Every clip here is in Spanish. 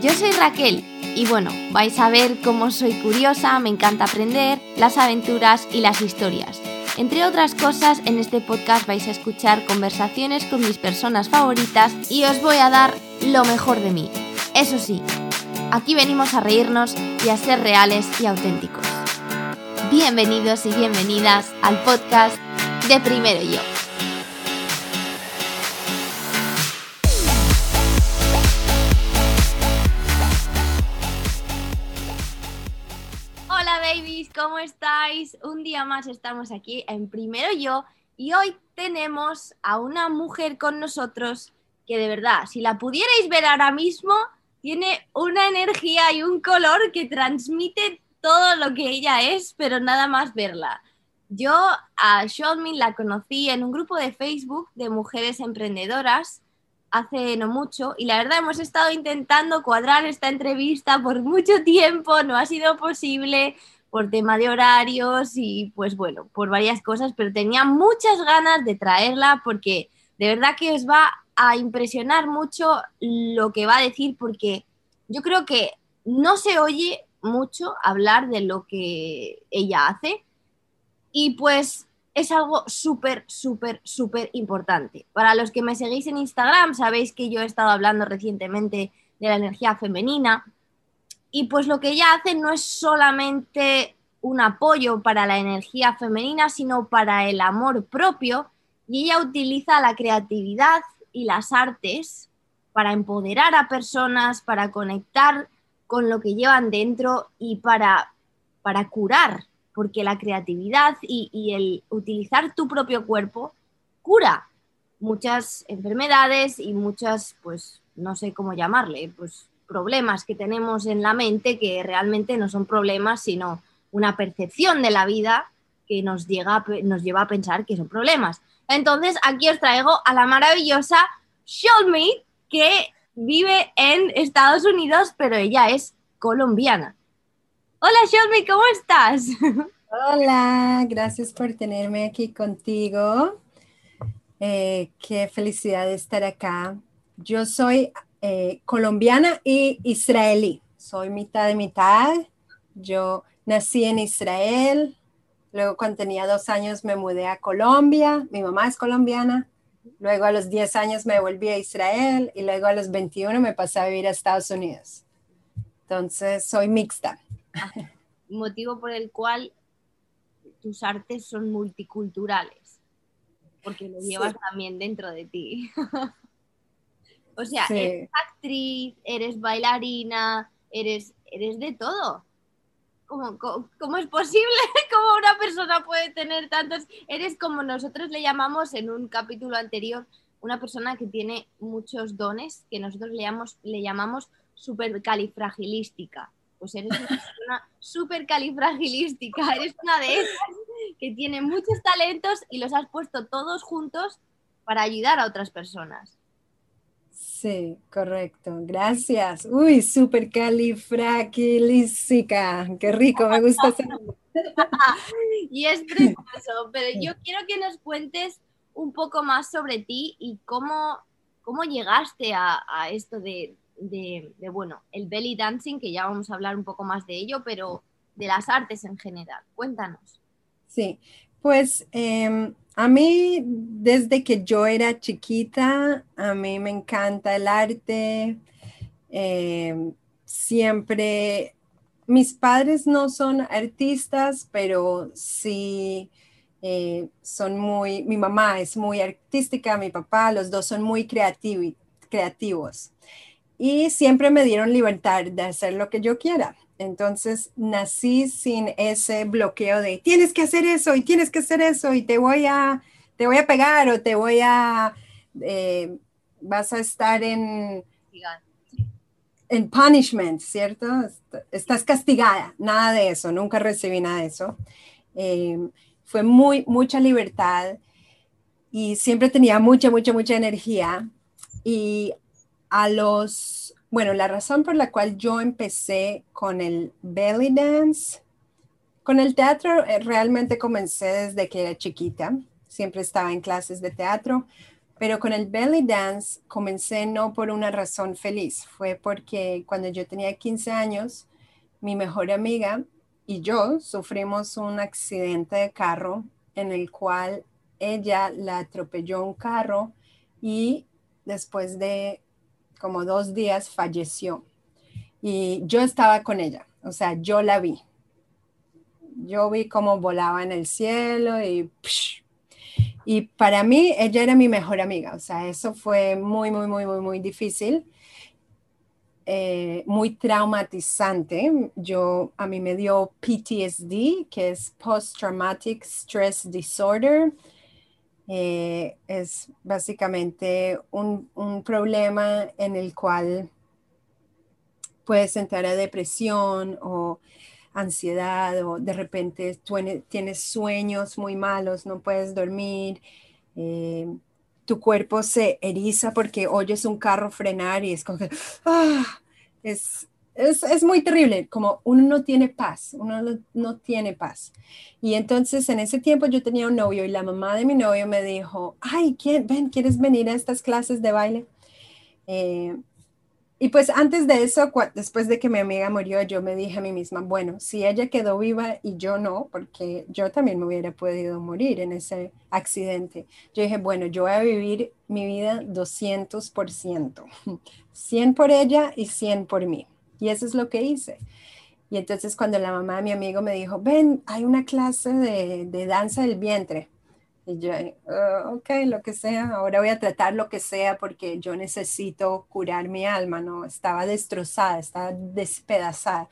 Yo soy Raquel y bueno, vais a ver cómo soy curiosa, me encanta aprender, las aventuras y las historias. Entre otras cosas, en este podcast vais a escuchar conversaciones con mis personas favoritas y os voy a dar lo mejor de mí. Eso sí, aquí venimos a reírnos y a ser reales y auténticos. Bienvenidos y bienvenidas al podcast de Primero Yo. ¿Cómo estáis? Un día más estamos aquí en Primero Yo y hoy tenemos a una mujer con nosotros que de verdad, si la pudierais ver ahora mismo, tiene una energía y un color que transmite todo lo que ella es, pero nada más verla. Yo a Shonmin la conocí en un grupo de Facebook de mujeres emprendedoras hace no mucho y la verdad hemos estado intentando cuadrar esta entrevista por mucho tiempo, no ha sido posible por tema de horarios y pues bueno, por varias cosas, pero tenía muchas ganas de traerla porque de verdad que os va a impresionar mucho lo que va a decir porque yo creo que no se oye mucho hablar de lo que ella hace y pues es algo súper, súper, súper importante. Para los que me seguís en Instagram, sabéis que yo he estado hablando recientemente de la energía femenina y pues lo que ella hace no es solamente un apoyo para la energía femenina, sino para el amor propio. Y ella utiliza la creatividad y las artes para empoderar a personas, para conectar con lo que llevan dentro y para, para curar, porque la creatividad y, el utilizar tu propio cuerpo cura muchas enfermedades y muchas, pues, no sé cómo llamarle, pues problemas que tenemos en la mente que realmente no son problemas, sino una percepción de la vida que nos, llega, nos lleva a pensar que son problemas. Entonces, aquí os traigo a la maravillosa Sholme, que vive en Estados Unidos, pero ella es colombiana. Hola Shelby, ¿cómo estás? Hola, gracias por tenerme aquí contigo. Eh, qué felicidad de estar acá. Yo soy eh, colombiana y israelí. Soy mitad de mitad. Yo nací en Israel. Luego cuando tenía dos años me mudé a Colombia. Mi mamá es colombiana. Luego a los 10 años me volví a Israel y luego a los 21 me pasé a vivir a Estados Unidos. Entonces soy mixta. Motivo por el cual tus artes son multiculturales, porque lo llevas también dentro de ti. o sea, eres actriz, eres bailarina, eres, eres de todo. ¿Cómo, cómo, es posible? ¿Cómo una persona puede tener tantos? Eres como nosotros le llamamos en un capítulo anterior, una persona que tiene muchos dones, que nosotros le llamamos, le llamamos supercalifragilística. Pues eres una persona supercalifragilística, eres una de esas que tiene muchos talentos y los has puesto todos juntos para ayudar a otras personas. Sí, correcto. Gracias. Uy, supercalifragilística. Qué rico, me gusta ese y es precioso, pero yo quiero que nos cuentes un poco más sobre ti y cómo, cómo llegaste a, esto de, de, bueno, el belly dancing, que ya vamos a hablar un poco más de ello, pero de las artes en general. Cuéntanos. Sí, pues em, a mí desde que yo era chiquita, a mí me encanta el arte. Em, siempre, mis padres no son artistas, pero sí eh, son muy, mi mamá es muy artística, mi papá, los dos son muy creativos y siempre me dieron libertad de hacer lo que yo quiera. Entonces nací sin ese bloqueo de tienes que hacer eso y tienes que hacer eso y te voy a, te voy a pegar o te voy a, eh, vas a estar en, en punishment, ¿cierto? Estás castigada, nada de eso, nunca recibí nada de eso. Eh, fue muy, mucha libertad y siempre tenía mucha, mucha, mucha energía. Y a los, bueno, la razón por la cual yo empecé con el belly dance, con el teatro, eh, realmente comencé desde que era chiquita, siempre estaba en clases de teatro, Pero con el belly dance comencé no por una razón feliz, fue porque cuando yo tenía 15 años, mi mejor amiga y yo sufrimos un accidente de carro en el cual ella la atropelló un carro y después de como dos días falleció. Y yo estaba con ella, o sea, yo la vi. Yo vi cómo volaba en el cielo y... y para mí ella era mi mejor amiga, o sea, eso fue muy, muy, muy, muy, muy difícil. Eh, muy traumatizante. Yo, a mí me dio PTSD, que es Post Traumatic Stress Disorder. Eh, es básicamente un, un, problema en el cual puedes entrar a depresión o ansiedad o de repente tienes sueños muy malos, no puedes dormir. Eh, tu cuerpo se eriza porque oyes un carro frenar y es como que, ah, es, es, muy terrible, como uno no tiene paz, uno no, tiene paz. Y entonces en ese tiempo yo tenía un novio y la mamá de mi novio me dijo, ay, ¿quién, ven, ¿quieres venir a estas clases de baile? Eh, y pues antes de eso, después de que mi amiga murió, yo me dije a mí misma, bueno, si ella quedó viva y yo no, porque yo también me hubiera podido morir en ese accidente, yo dije, bueno, yo voy a vivir mi vida 200%, 100 por ella y 100 por mí. Y eso es lo que hice. Y entonces cuando la mamá de mi amigo me dijo, ven, hay una clase de, de danza del vientre. Y yo, uh, ok, lo que sea, ahora voy a tratar lo que sea porque yo necesito curar mi alma, ¿no? Estaba destrozada, estaba despedazada.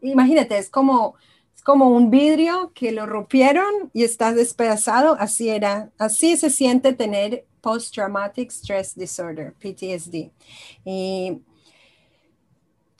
Imagínate, es como, es como un vidrio que lo rompieron y está despedazado, así era, así se siente tener Post-Traumatic Stress Disorder, PTSD. Y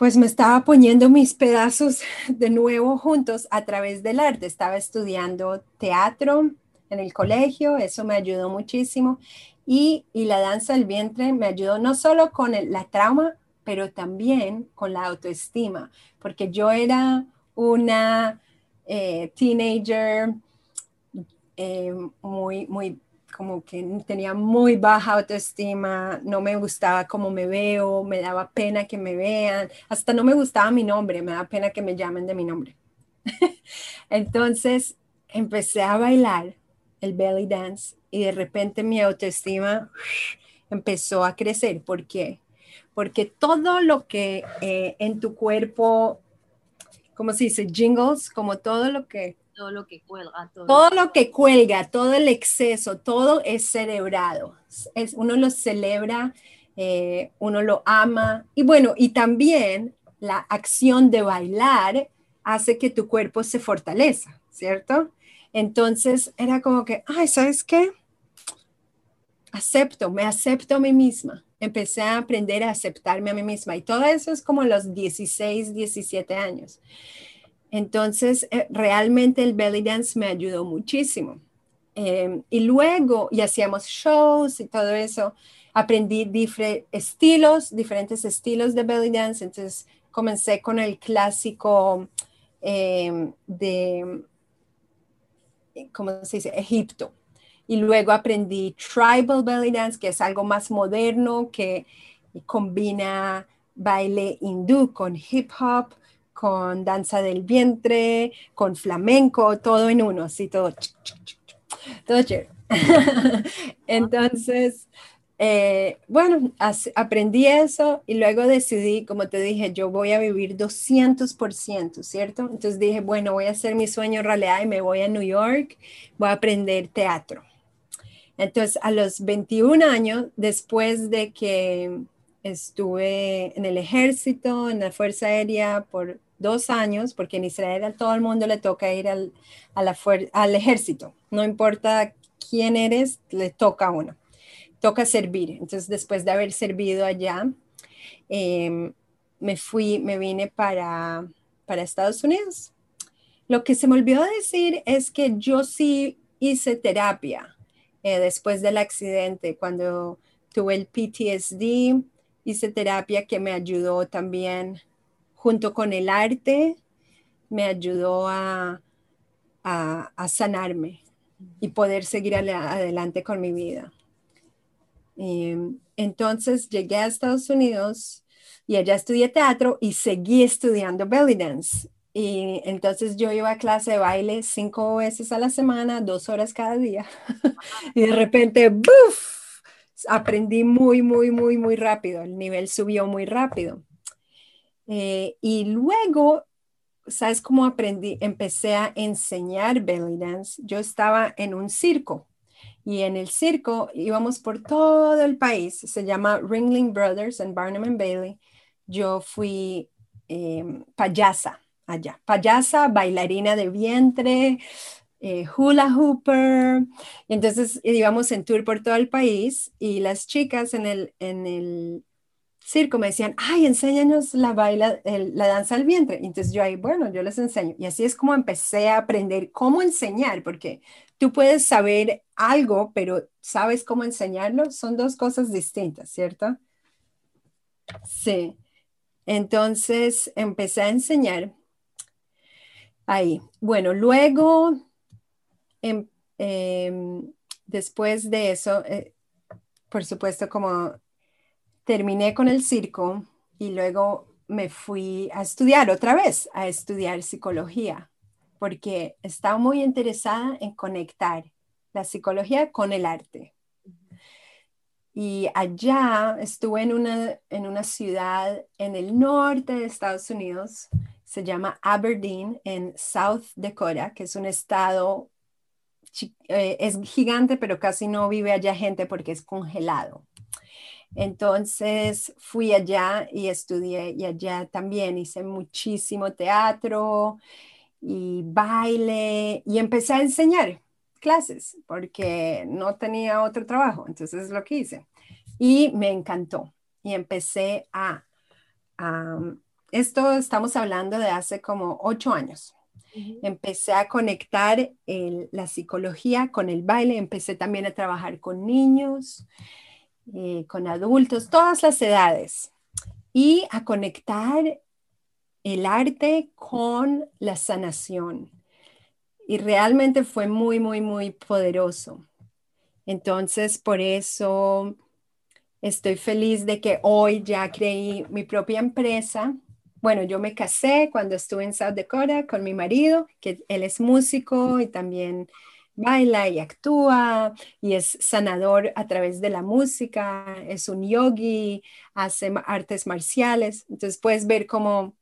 pues me estaba poniendo mis pedazos de nuevo juntos a través del arte. Estaba estudiando teatro, en el colegio, eso me ayudó muchísimo. Y, la danza del vientre me ayudó no solo con la trauma, pero también con la autoestima, porque yo era una eh, teenager eh, muy, muy, como que tenía muy baja autoestima, no me gustaba cómo me veo, me daba pena que me vean, hasta no me gustaba mi nombre, me daba pena que me llamen de mi nombre. Entonces empecé a bailar el belly dance y de repente mi autoestima empezó a crecer. ¿Por qué? Porque todo lo que eh, en tu cuerpo, ¿cómo se dice? Jingles, como todo lo que... Todo lo que cuelga. Todo, lo que cuelga, todo el exceso, todo es celebrado. Es, uno lo celebra, eh, uno lo ama. Y bueno, y también la acción de bailar hace que tu cuerpo se fortaleza, ¿cierto? Entonces era como que, ay, ¿sabes qué? Acepto, me acepto a mí misma. Empecé a aprender a aceptarme a mí misma y todo eso es como los 16, 17 años. Entonces, eh, realmente el belly dance me ayudó muchísimo. Em, y luego, y hacíamos shows y todo eso, aprendí diferentes estilos, diferentes estilos de belly dance. Entonces, comencé con el clásico em, de ¿cómo se dice? Egipto. Y luego aprendí tribal belly dance, que es algo más moderno, que combina baile hindú con hip hop, con danza del vientre, con flamenco, todo en uno, así todo. Todo chévere. Entonces, eh, bueno, aprendí eso y luego decidí, como te dije, yo voy a vivir 200%, ¿cierto? Entonces dije, bueno, voy a hacer mi sueño realidad y me voy a New York, voy a aprender teatro. Entonces, a los 21 años, después de que estuve en el ejército, en la Fuerza Aérea por dos años, porque en Israel a todo el mundo le toca ir al, al ejército, no importa quién eres, le toca a uno toca servir. Entonces, después de haber servido allá, em, me fui, me vine para, para Estados Unidos. Lo que se me olvidó decir es que yo sí hice terapia eh, después del accidente, cuando tuve el PTSD, hice terapia que me ayudó también junto con el arte, me ayudó a, a, sanarme y poder seguir adelante con mi vida. Entonces llegué a Estados Unidos y allá estudié teatro y seguí estudiando belly dance. Y entonces yo iba a clase de baile cinco veces a la semana, dos horas cada día. y de repente, ¡buf! Aprendí muy, muy, muy, muy rápido. El nivel subió muy rápido. Eh, y luego, ¿sabes cómo aprendí? Empecé a enseñar belly dance. Yo estaba en un circo y en el circo íbamos por todo el país. Se llama Ringling Brothers en Barnum and Bailey. Yo fui em, payasa allá, payasa, bailarina de vientre, eh, hula hooper. Entonces íbamos en tour por todo el país y las chicas en el, en el circo me decían, ay, enséñanos la, baila, la danza al vientre. entonces yo ahí, bueno, yo les enseño. Y así es como empecé a aprender cómo enseñar, porque tú puedes saber algo, pero ¿sabes cómo enseñarlo? Son dos cosas distintas, ¿cierto? Sí. Entonces empecé a enseñar ahí. Bueno, luego, em, em, después de eso, eh, por supuesto, como terminé con el circo y luego me fui a estudiar otra vez, a estudiar psicología, porque estaba muy interesada en conectar la psicología con el arte. Y allá estuve en una, en una ciudad en el norte de Estados Unidos, se llama Aberdeen, en South Dakota, que es un estado, eh, es gigante, pero casi no vive allá gente porque es congelado. Entonces fui allá y estudié y allá también hice muchísimo teatro y baile y empecé a enseñar clases porque no tenía otro trabajo, entonces es lo que hice. Y me encantó y empecé a, esto estamos hablando de hace como ocho años. Empecé a conectar la psicología con el baile, empecé también a trabajar con niños eh, con adultos, todas las edades, y a conectar el arte con la sanación. Y realmente fue muy, muy, muy poderoso. Entonces, por eso estoy feliz de que hoy ya creí mi propia empresa. Bueno, yo me casé cuando estuve en South Dakota con mi marido, que él es músico y también baila y actúa y es sanador a través de la música, es un yogi, hace artes marciales. Entonces puedes ver cómo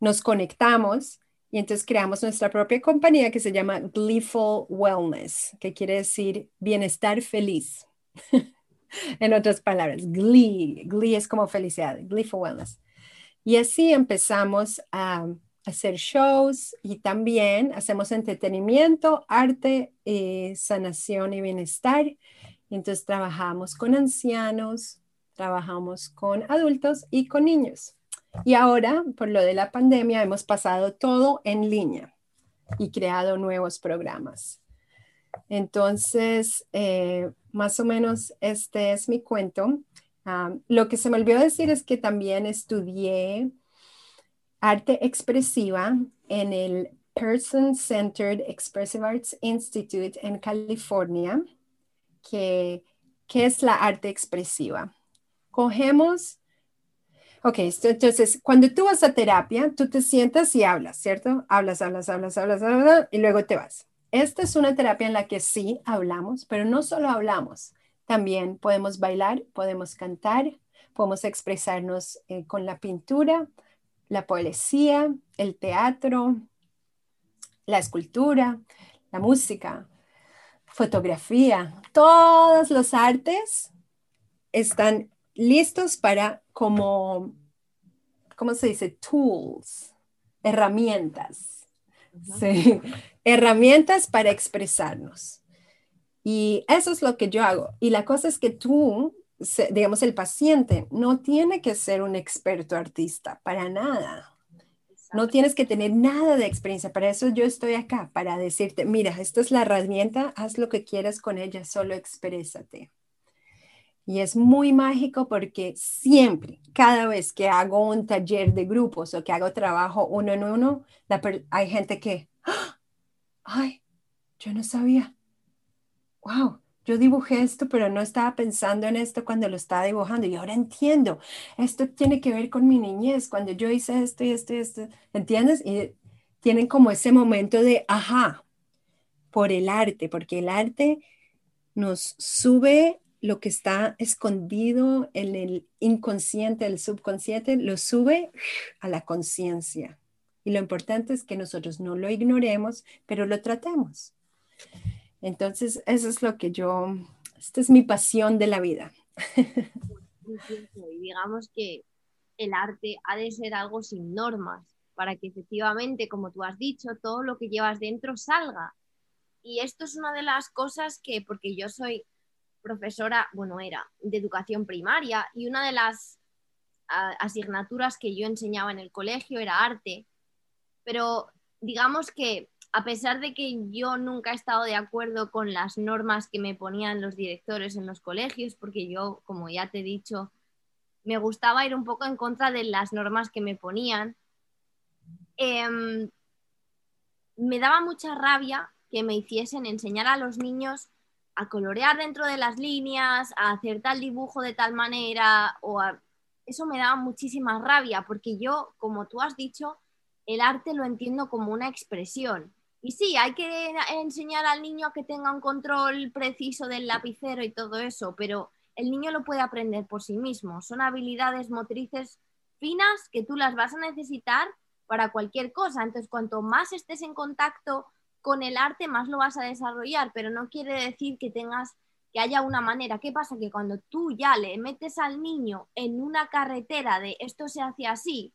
nos conectamos y entonces creamos nuestra propia compañía que se llama Gleeful Wellness, que quiere decir bienestar feliz. en otras palabras, glee, glee es como felicidad, Gleeful Wellness. Y así empezamos a hacer shows y también hacemos entretenimiento, arte, eh, sanación y bienestar. Entonces trabajamos con ancianos, trabajamos con adultos y con niños. Y ahora, por lo de la pandemia, hemos pasado todo en línea y creado nuevos programas. Entonces, eh, más o menos este es mi cuento. Ah, lo que se me olvidó decir es que también estudié arte expresiva en el Person Centered Expressive Arts Institute en California, que, es la arte expresiva. Cogemos, ok, entonces cuando tú vas a terapia, tú te sientas y hablas, ¿cierto? Hablas, hablas, hablas, hablas, hablas, y luego te vas. Esta es una terapia en la que sí hablamos, pero no solo hablamos, también podemos bailar, podemos cantar, podemos expresarnos eh, con la pintura, la poesía, el teatro, la escultura, la música, fotografía, todos los artes están listos para como, ¿cómo se dice? Tools, herramientas. Sí, herramientas para expresarnos. Y eso es lo que yo hago. Y la cosa es que tú digamos, el paciente no tiene que ser un experto artista, para nada. No tienes que tener nada de experiencia. Para eso yo estoy acá, para decirte, mira, esta es la herramienta, haz lo que quieras con ella, solo exprésate. Y es muy mágico porque siempre, cada vez que hago un taller de grupos o que hago trabajo uno en uno, hay gente que, ¡Ah! ay, yo no sabía. Wow, yo dibujé esto, pero no estaba pensando en esto cuando lo estaba dibujando y ahora entiendo, esto tiene que ver con mi niñez, cuando yo hice esto y esto y esto, ¿entiendes? Y tienen como ese momento de, ajá, por el arte, porque el arte nos sube lo que está escondido en el inconsciente, el subconsciente, lo sube a la conciencia. Y lo importante es que nosotros no lo ignoremos, pero lo tratemos. Entonces, eso es lo que yo, esta es mi pasión de la vida. Y digamos que el arte ha de ser algo sin normas, para que efectivamente, como tú has dicho, todo lo que llevas dentro salga. Y esto es una de las cosas que, porque yo soy profesora, bueno, era de educación primaria y una de las asignaturas que yo enseñaba en el colegio era arte, pero digamos que a pesar de que yo nunca he estado de acuerdo con las normas que me ponían los directores en los colegios, porque yo, como ya te he dicho, me gustaba ir un poco en contra de las normas que me ponían, em, me daba mucha rabia que me hiciesen enseñar a los niños a colorear dentro de las líneas, a hacer tal dibujo de tal manera, o eso me daba muchísima rabia, porque yo, como tú has dicho, el arte lo entiendo como una expresión. Y sí, hay que enseñar al niño a que tenga un control preciso del lapicero y todo eso, pero el niño lo puede aprender por sí mismo. Son habilidades motrices finas que tú las vas a necesitar para cualquier cosa. Entonces, cuanto más estés en contacto con el arte más lo vas a desarrollar, pero no quiere decir que tengas que haya una manera. ¿Qué pasa? Que cuando tú ya le metes al niño en una carretera de esto se hace así,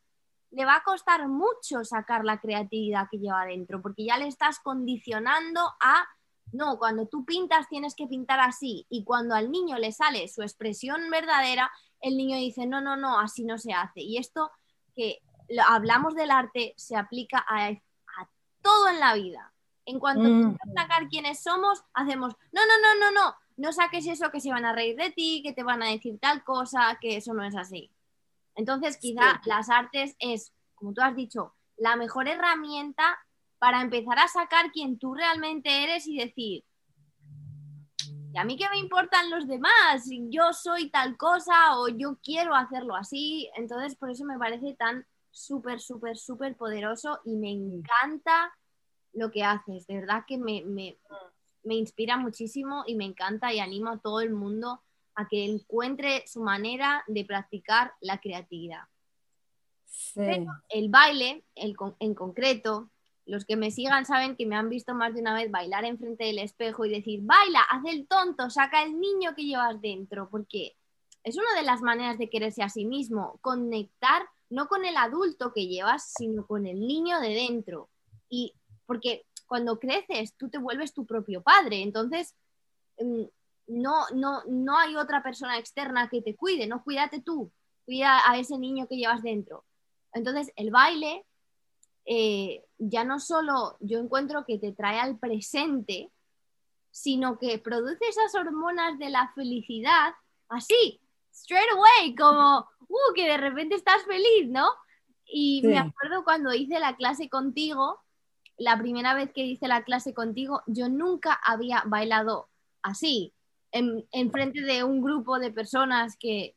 le va a costar mucho sacar la creatividad que lleva dentro, porque ya le estás condicionando a, no, cuando tú pintas tienes que pintar así, y cuando al niño le sale su expresión verdadera, el niño dice, no, no, no, así no se hace. Y esto que hablamos del arte se aplica a, a todo en la vida. En cuanto mm. a sacar quiénes somos, hacemos, no, no, no, no, no, no saques eso que se van a reír de ti, que te van a decir tal cosa, que eso no es así. Entonces, quizá las artes es, como tú has dicho, la mejor herramienta para empezar a sacar quién tú realmente eres y decir, ¿y a mí qué me importan los demás? Yo soy tal cosa o yo quiero hacerlo así. Entonces, por eso me parece tan súper, súper, súper poderoso y me encanta lo que haces. De verdad que me, inspira muchísimo y me encanta y animo a todo el mundo a que encuentre su manera de practicar la creatividad. el baile, en concreto, los que me sigan saben que me han visto más de una vez bailar enfrente del espejo y decir, baila, haz el tonto, saca el niño que llevas dentro, porque es una de las maneras de quererse a sí mismo, conectar no con el adulto que llevas, sino con el niño de dentro. Y porque cuando creces tú te vuelves tu propio padre, entonces mm, no, no, no hay otra persona externa que te cuide, no cuídate tú, cuida a ese niño que llevas dentro. Entonces el baile eh, ya no solo yo encuentro que te trae al presente, sino que produce esas hormonas de la felicidad así, straight away, como, uh, que de repente estás feliz, ¿no? Y me acuerdo cuando hice la clase contigo, la primera vez que hice la clase contigo, yo nunca había bailado así, en, frente de un grupo de personas que,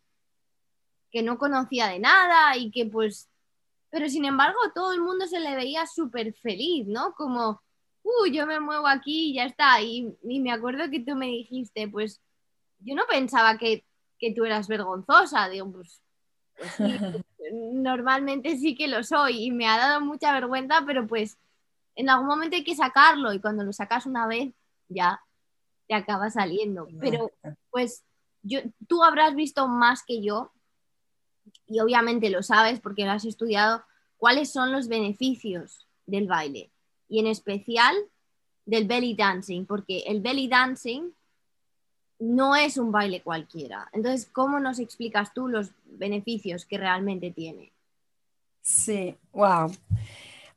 que no conocía de nada y que pues, pero sin embargo todo el mundo se le veía súper feliz, ¿no? Como, uh, yo me muevo aquí y ya está. Y, me acuerdo que tú me dijiste, pues yo no pensaba que, que tú eras vergonzosa, digo, pues, pues sí, normalmente sí que lo soy y me ha dado mucha vergüenza, pero pues en algún momento hay que sacarlo y cuando lo sacas una vez ya te acaba saliendo. Pero pues yo, tú habrás visto más que yo y obviamente lo sabes porque lo has estudiado, cuáles son los beneficios del baile y en especial del belly dancing, porque el belly dancing no es un baile cualquiera. Entonces, ¿cómo nos explicas tú los beneficios que realmente tiene? Sí, wow.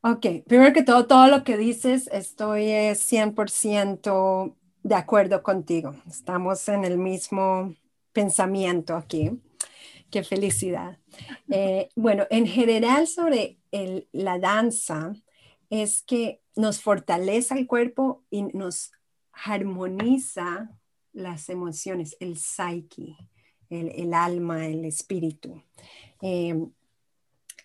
Ok, primero que todo, todo lo que dices, estoy 100% eh, de acuerdo contigo. Estamos en el mismo pensamiento aquí. Qué felicidad. Eh, bueno, en general sobre la danza es que nos fortalece el cuerpo y nos armoniza las emociones, el psyche, el, alma, el espíritu. Em,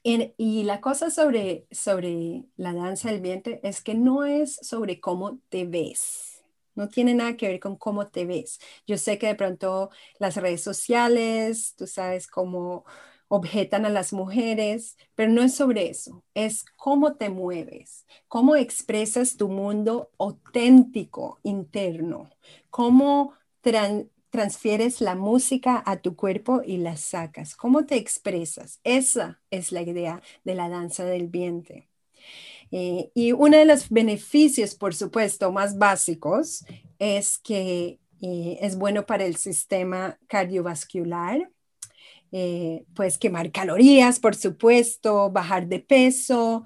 y la cosa sobre, sobre la danza del vientre es que no es sobre cómo te ves. No tiene nada que ver con cómo te ves. Yo sé que de pronto las redes sociales, tú sabes cómo objetan a las mujeres, pero no es sobre eso, es cómo te mueves, cómo expresas tu mundo auténtico interno, cómo transfieres la música a tu cuerpo y la sacas, cómo te expresas. Esa es la idea de la danza del vientre. Eh, y uno de los beneficios, por supuesto, más básicos es que eh, es bueno para el sistema cardiovascular, eh, pues quemar calorías, por supuesto, bajar de peso,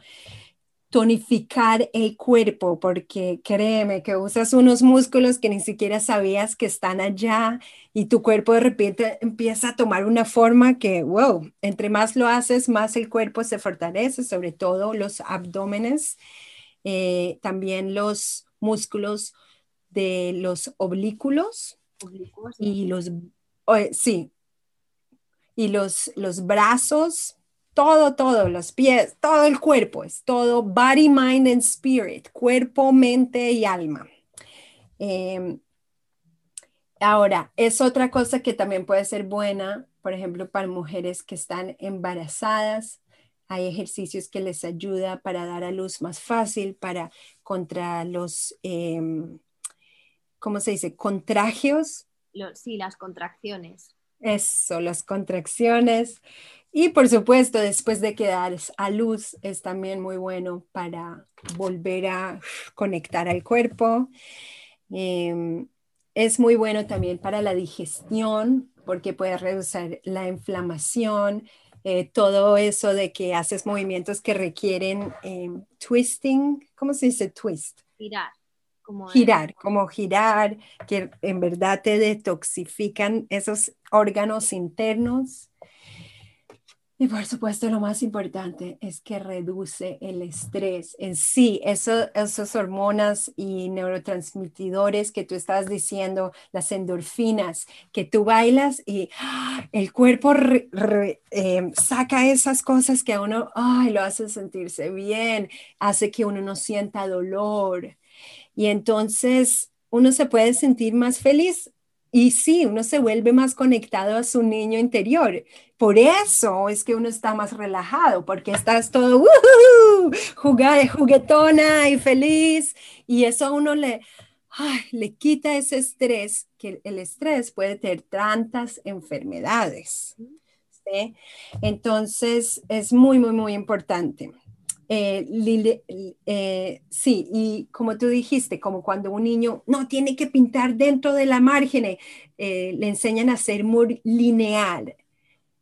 tonificar el cuerpo, porque créeme que usas unos músculos que ni siquiera sabías que están allá y tu cuerpo de repente empieza a tomar una forma que, wow, entre más lo haces, más el cuerpo se fortalece, sobre todo los abdómenes, eh, también los músculos de los oblículos y los, sí, y los, los brazos, todo, todo, los pies, todo el cuerpo, es todo body, mind and spirit, cuerpo, mente y alma. Em, ahora, es otra cosa que también puede ser buena, por ejemplo, para mujeres que están embarazadas. Hay ejercicios que les ayuda para dar a luz más fácil, para contra los, em, ¿cómo se dice? Contragios. sí, las contracciones. Eso, las contracciones. Y por supuesto, después de quedar a luz, es también muy bueno para volver a conectar al cuerpo. Em, es muy bueno también para la digestión porque puede reducir la inflamación, eh, todo eso de que haces movimientos que requieren em, twisting, ¿cómo se dice twist? Girar girar, como girar, que en verdad te detoxifican esos órganos internos. Y por supuesto, lo más importante es que reduce el estrés en sí, eso, esas hormonas y neurotransmitidores que tú estás diciendo, las endorfinas, que tú bailas y ¡ah! el cuerpo em, saca esas cosas que a uno ay, lo hace sentirse bien, hace que uno no sienta dolor, y entonces uno se puede sentir más feliz y sí, uno se vuelve más conectado a su niño interior. Por eso es que uno está más relajado, porque estás todo juguetona y feliz. Y eso a uno le, le quita ese estrés, que el estrés puede tener tantas enfermedades. Entonces es muy, muy, muy importante. Eh, eh, sí, y como tú dijiste, como cuando un niño no tiene que pintar dentro de la margen, eh, le enseñan a ser muy lineal.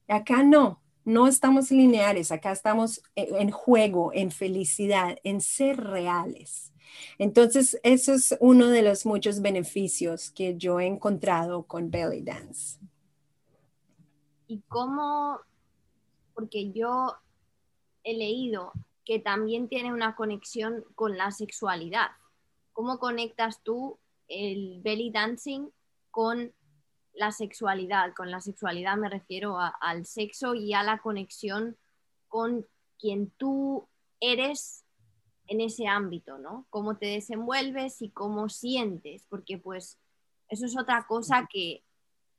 Acá no, no estamos lineales, acá estamos en juego, en felicidad, en ser reales. Entonces, eso es uno de los muchos beneficios que yo he encontrado con belly dance. ¿Y cómo? Porque yo he leído que también tiene una conexión con la sexualidad. ¿Cómo conectas tú el belly dancing con la sexualidad? Con la sexualidad me refiero al sexo y a la conexión con quien tú eres en ese ámbito, ¿no? Cómo te desenvuelves y cómo sientes, porque pues eso es otra cosa que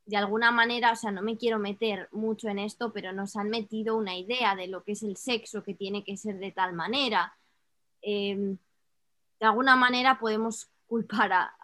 de alguna manera, o sea, no me quiero meter mucho en esto, pero nos han metido una idea de lo que es el sexo, que tiene que ser de tal manera. Em, de alguna manera podemos culpar a,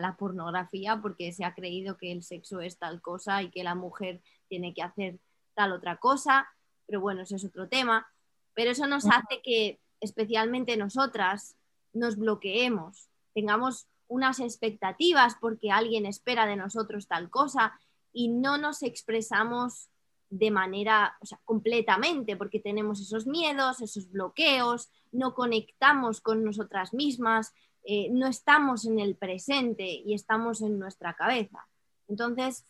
la pornografía porque se ha creído que el sexo es tal cosa y que la mujer tiene que hacer tal otra cosa, pero bueno, ese es otro tema. Pero eso nos hace que especialmente nosotras nos bloqueemos, tengamos unas expectativas porque alguien espera de nosotros tal cosa y no nos expresamos de manera o sea, completamente porque tenemos esos miedos, esos bloqueos, no conectamos con nosotras mismas, eh, no estamos en el presente y estamos en nuestra cabeza. Entonces,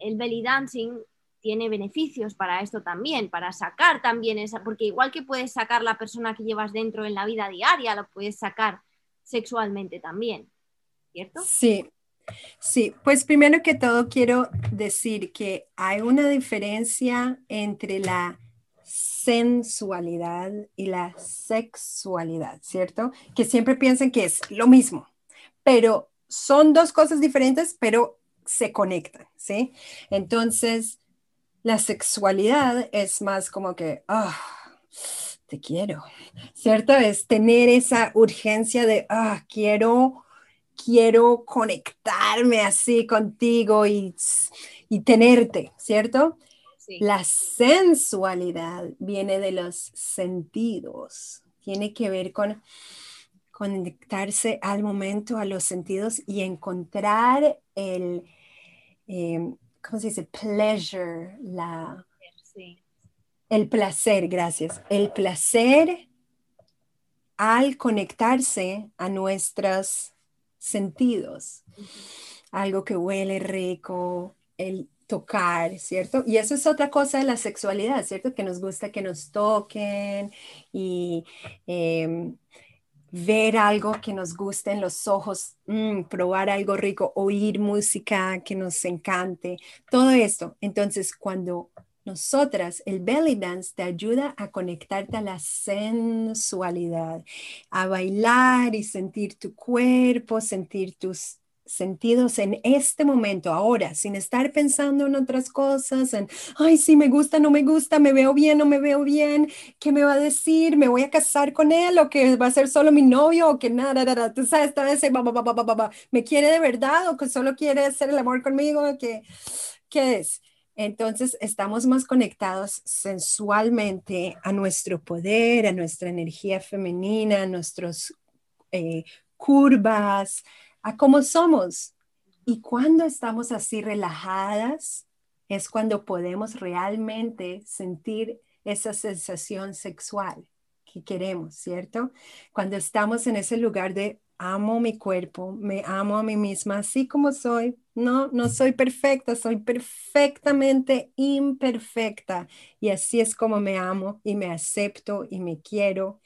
el belly dancing tiene beneficios para esto también, para sacar también esa, porque igual que puedes sacar la persona que llevas dentro en la vida diaria, lo puedes sacar sexualmente también, ¿cierto? Sí, Sí, pues primero que todo quiero decir que hay una diferencia entre la sensualidad y la sexualidad, ¿cierto? Que siempre piensan que es lo mismo, pero son dos cosas diferentes, pero se conectan, ¿sí? Entonces, la sexualidad es más como que, ah, te quiero, ¿cierto? Es tener esa urgencia de, ah, quiero, quiero conectarme así contigo y, y tenerte, ¿cierto? La sensualidad viene de los sentidos, tiene que ver con conectarse al momento, a los sentidos y encontrar el, em, ¿cómo se dice? Pleasure, la, el placer, gracias. El placer al conectarse a nuestros sentidos. Algo que huele rico, el tocar, ¿cierto? Y eso es otra cosa de la sexualidad, ¿cierto? Que nos gusta que nos toquen y em, ver algo que nos guste en los ojos, mm, probar algo rico, oír música que nos encante, todo esto. Entonces, cuando nosotras, el belly dance te ayuda a conectarte a la sensualidad, a bailar y sentir tu cuerpo, sentir tus sentidos en este momento, ahora, sin estar pensando en otras cosas, en, ay, sí, me gusta, no me gusta, me veo bien, no me veo bien, ¿qué me va a decir? ¿Me voy a casar con él o que va a ser solo mi novio o que nada, nada, tú sabes, esta vez, ¿me quiere de verdad o que solo quiere hacer el amor conmigo? ¿Qué, qué es? Entonces estamos más conectados sensualmente a nuestro poder, a nuestra energía femenina, a nuestras eh, curvas, a cómo somos. Y cuando estamos así relajadas, es cuando podemos realmente sentir esa sensación sexual que queremos, ¿cierto? Cuando estamos en ese lugar de amo mi cuerpo, me amo a mí misma así como soy. No, no soy perfecta, soy perfectamente imperfecta. Y así es como me amo y me acepto y me quiero.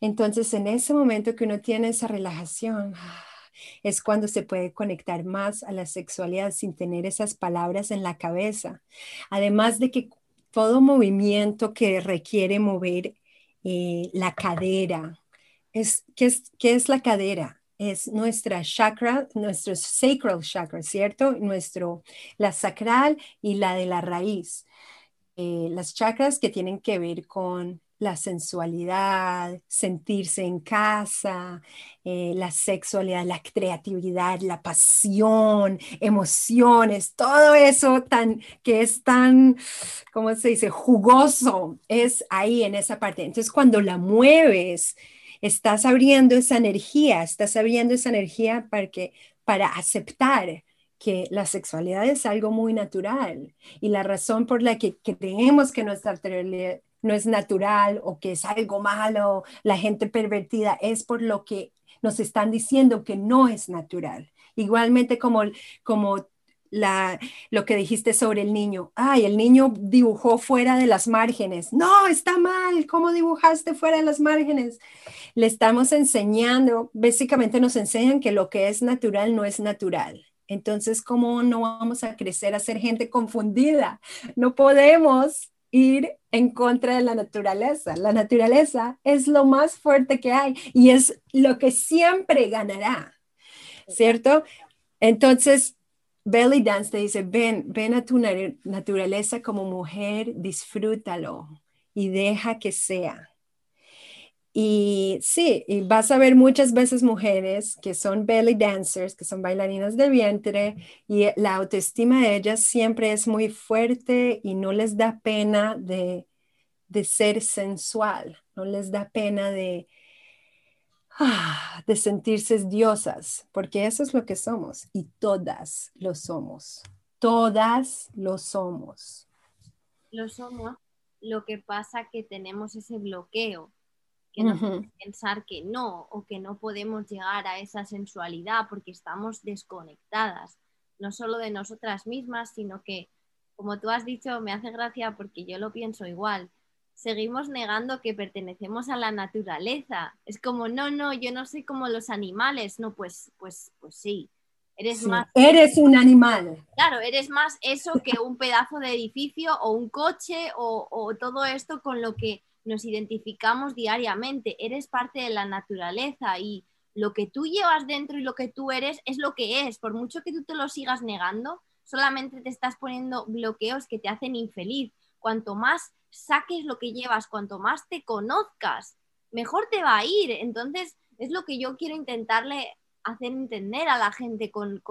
Entonces, en ese momento que uno tiene esa relajación, es cuando se puede conectar más a la sexualidad sin tener esas palabras en la cabeza. Además de que todo movimiento que requiere mover eh, la cadera, es, ¿qué, es, ¿qué es la cadera? Es nuestra chakra, nuestro sacral chakra, ¿cierto? Nuestro, la sacral y la de la raíz. Eh, las chakras que tienen que ver con la sensualidad, sentirse en casa, eh, la sexualidad, la creatividad, la pasión, emociones, todo eso tan que es tan, ¿cómo se dice? jugoso, es ahí en esa parte. Entonces, cuando la mueves, estás abriendo esa energía, estás abriendo esa energía para que para aceptar que la sexualidad es algo muy natural y la razón por la que creemos que nuestra no es natural o que es algo malo, la gente pervertida, es por lo que nos están diciendo que no es natural. Igualmente como, como la, lo que dijiste sobre el niño. Ay, el niño dibujó fuera de las márgenes. No, está mal. ¿Cómo dibujaste fuera de las márgenes? Le estamos enseñando, básicamente nos enseñan que lo que es natural no es natural. Entonces, ¿cómo no vamos a crecer a ser gente confundida? No podemos ir en contra de la naturaleza. La naturaleza es lo más fuerte que hay y es lo que siempre ganará, ¿cierto? Entonces, Belly Dance te dice, ven, ven a tu naturaleza como mujer, disfrútalo y deja que sea. Y sí, y vas a ver muchas veces mujeres que son belly dancers, que son bailarinas de vientre, y la autoestima de ellas siempre es muy fuerte y no les da pena de, de ser sensual, no les da pena de, de sentirse diosas, porque eso es lo que somos y todas lo somos, todas lo somos. Lo somos, lo que pasa que tenemos ese bloqueo que nos pensar que no o que no podemos llegar a esa sensualidad porque estamos desconectadas, no solo de nosotras mismas, sino que, como tú has dicho, me hace gracia porque yo lo pienso igual. Seguimos negando que pertenecemos a la naturaleza. Es como, no, no, yo no soy como los animales. No, pues, pues, pues sí. Eres más. Eres un animal. Claro, eres más eso que un pedazo de edificio o un coche o, todo esto con lo que nos identificamos diariamente. Eres parte de la naturaleza y lo que tú llevas dentro y lo que tú eres es lo que es. Por mucho que tú te lo sigas negando, solamente te estás poniendo bloqueos que te hacen infeliz. Cuanto más saques lo que llevas, cuanto más te conozcas, mejor te va a ir. Entonces, es lo que yo quiero intentarle hacer entender a la gente con,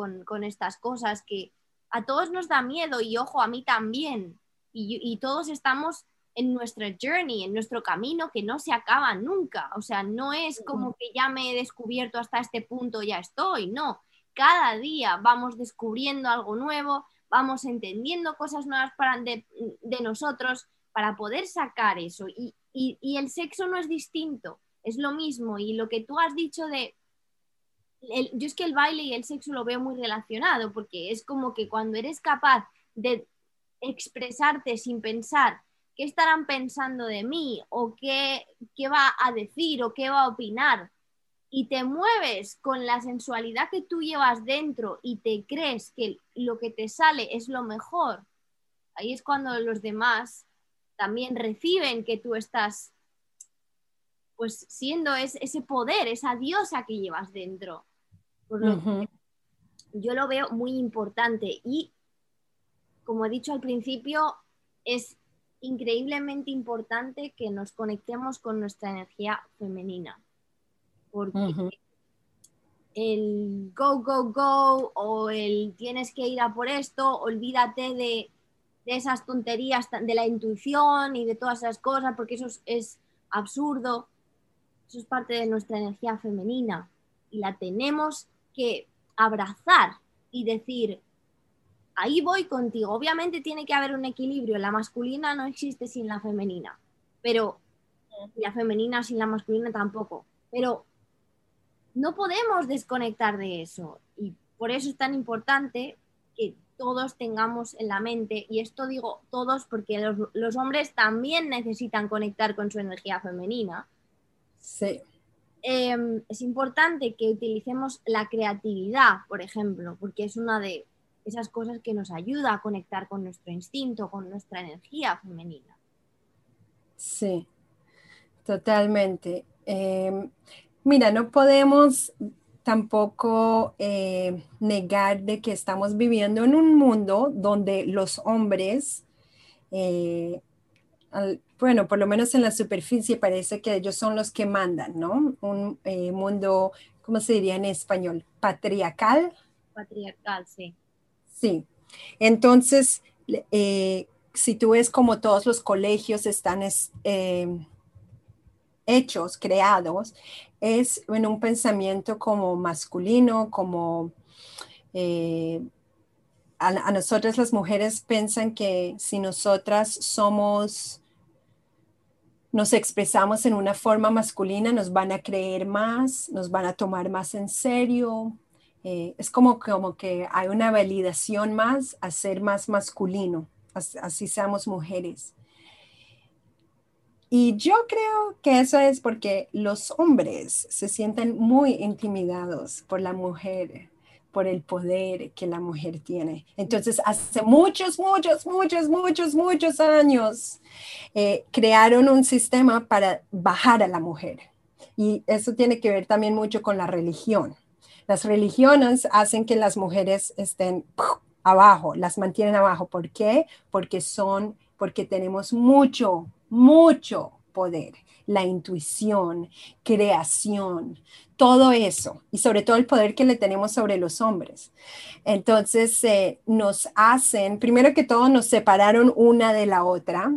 estas cosas que a todos nos da miedo y ojo, a mí también. Y, todos estamos en nuestra journey, en nuestro camino que no se acaba nunca. O sea, no es como que ya me he descubierto hasta este punto, ya estoy. No, cada día vamos descubriendo algo nuevo, vamos entendiendo cosas nuevas para de, nosotros para poder sacar eso. Y, y el sexo no es distinto, es lo mismo. Y lo que tú has dicho de yo es que el baile y el sexo lo veo muy relacionado, porque es como que cuando eres capaz de expresarte sin pensar qué estarán pensando de mí o qué, qué va a decir o qué va a opinar, y te mueves con la sensualidad que tú llevas dentro y te crees que lo que te sale es lo mejor, ahí es cuando los demás también reciben que tú estás pues siendo ese poder, esa diosa que llevas dentro. yo lo veo muy importante y, como he dicho al principio, es increíblemente importante que nos conectemos con nuestra energía femenina. Porque el go, go, go o el tienes que ir a por esto, olvídate de, esas tonterías de la intuición y de todas esas cosas, porque eso es absurdo. Eso es parte de nuestra energía femenina y la tenemos que abrazar y decir, ahí voy contigo. Obviamente tiene que haber un equilibrio. La masculina no existe sin la femenina, pero la femenina sin la masculina tampoco. Pero no podemos desconectar de eso y por eso es tan importante que todos tengamos en la mente, y esto digo todos porque los, los hombres también necesitan conectar con su energía femenina, Sí. Em, es importante que utilicemos la creatividad, por ejemplo, porque es una de esas cosas que nos ayuda a conectar con nuestro instinto, con nuestra energía femenina. Sí, totalmente. Em, mira, no podemos tampoco eh, negar de que estamos viviendo en un mundo donde los hombres eh, bueno, por lo menos en la superficie parece que ellos son los que mandan, ¿no? Un eh, mundo, ¿cómo se diría en español? Patriarcal. Patriarcal, sí. Sí. Entonces, si tú ves como todos los colegios están em, hechos, creados, es en un pensamiento como masculino, como eh, a, nosotras las mujeres piensan que si nosotras somos, nos expresamos en una forma masculina, nos van a creer más, nos van a tomar más en serio. Eh, es como, como que hay una validación más a ser más masculino, así seamos mujeres. Y yo creo que eso es porque los hombres se sienten muy intimidados por la mujer por el poder que la mujer tiene. Entonces, hace muchos, muchos, muchos, muchos, muchos años, eh, crearon un sistema para bajar a la mujer. Y eso tiene que ver también mucho con la religión. Las religiones hacen que las mujeres estén abajo, las mantienen abajo. ¿Por qué? Porque son, porque tenemos mucho, mucho poder, la intuición, creación, todo eso y sobre todo el poder que le tenemos sobre los hombres. Entonces eh, nos hacen, primero que todo nos separaron una de la otra,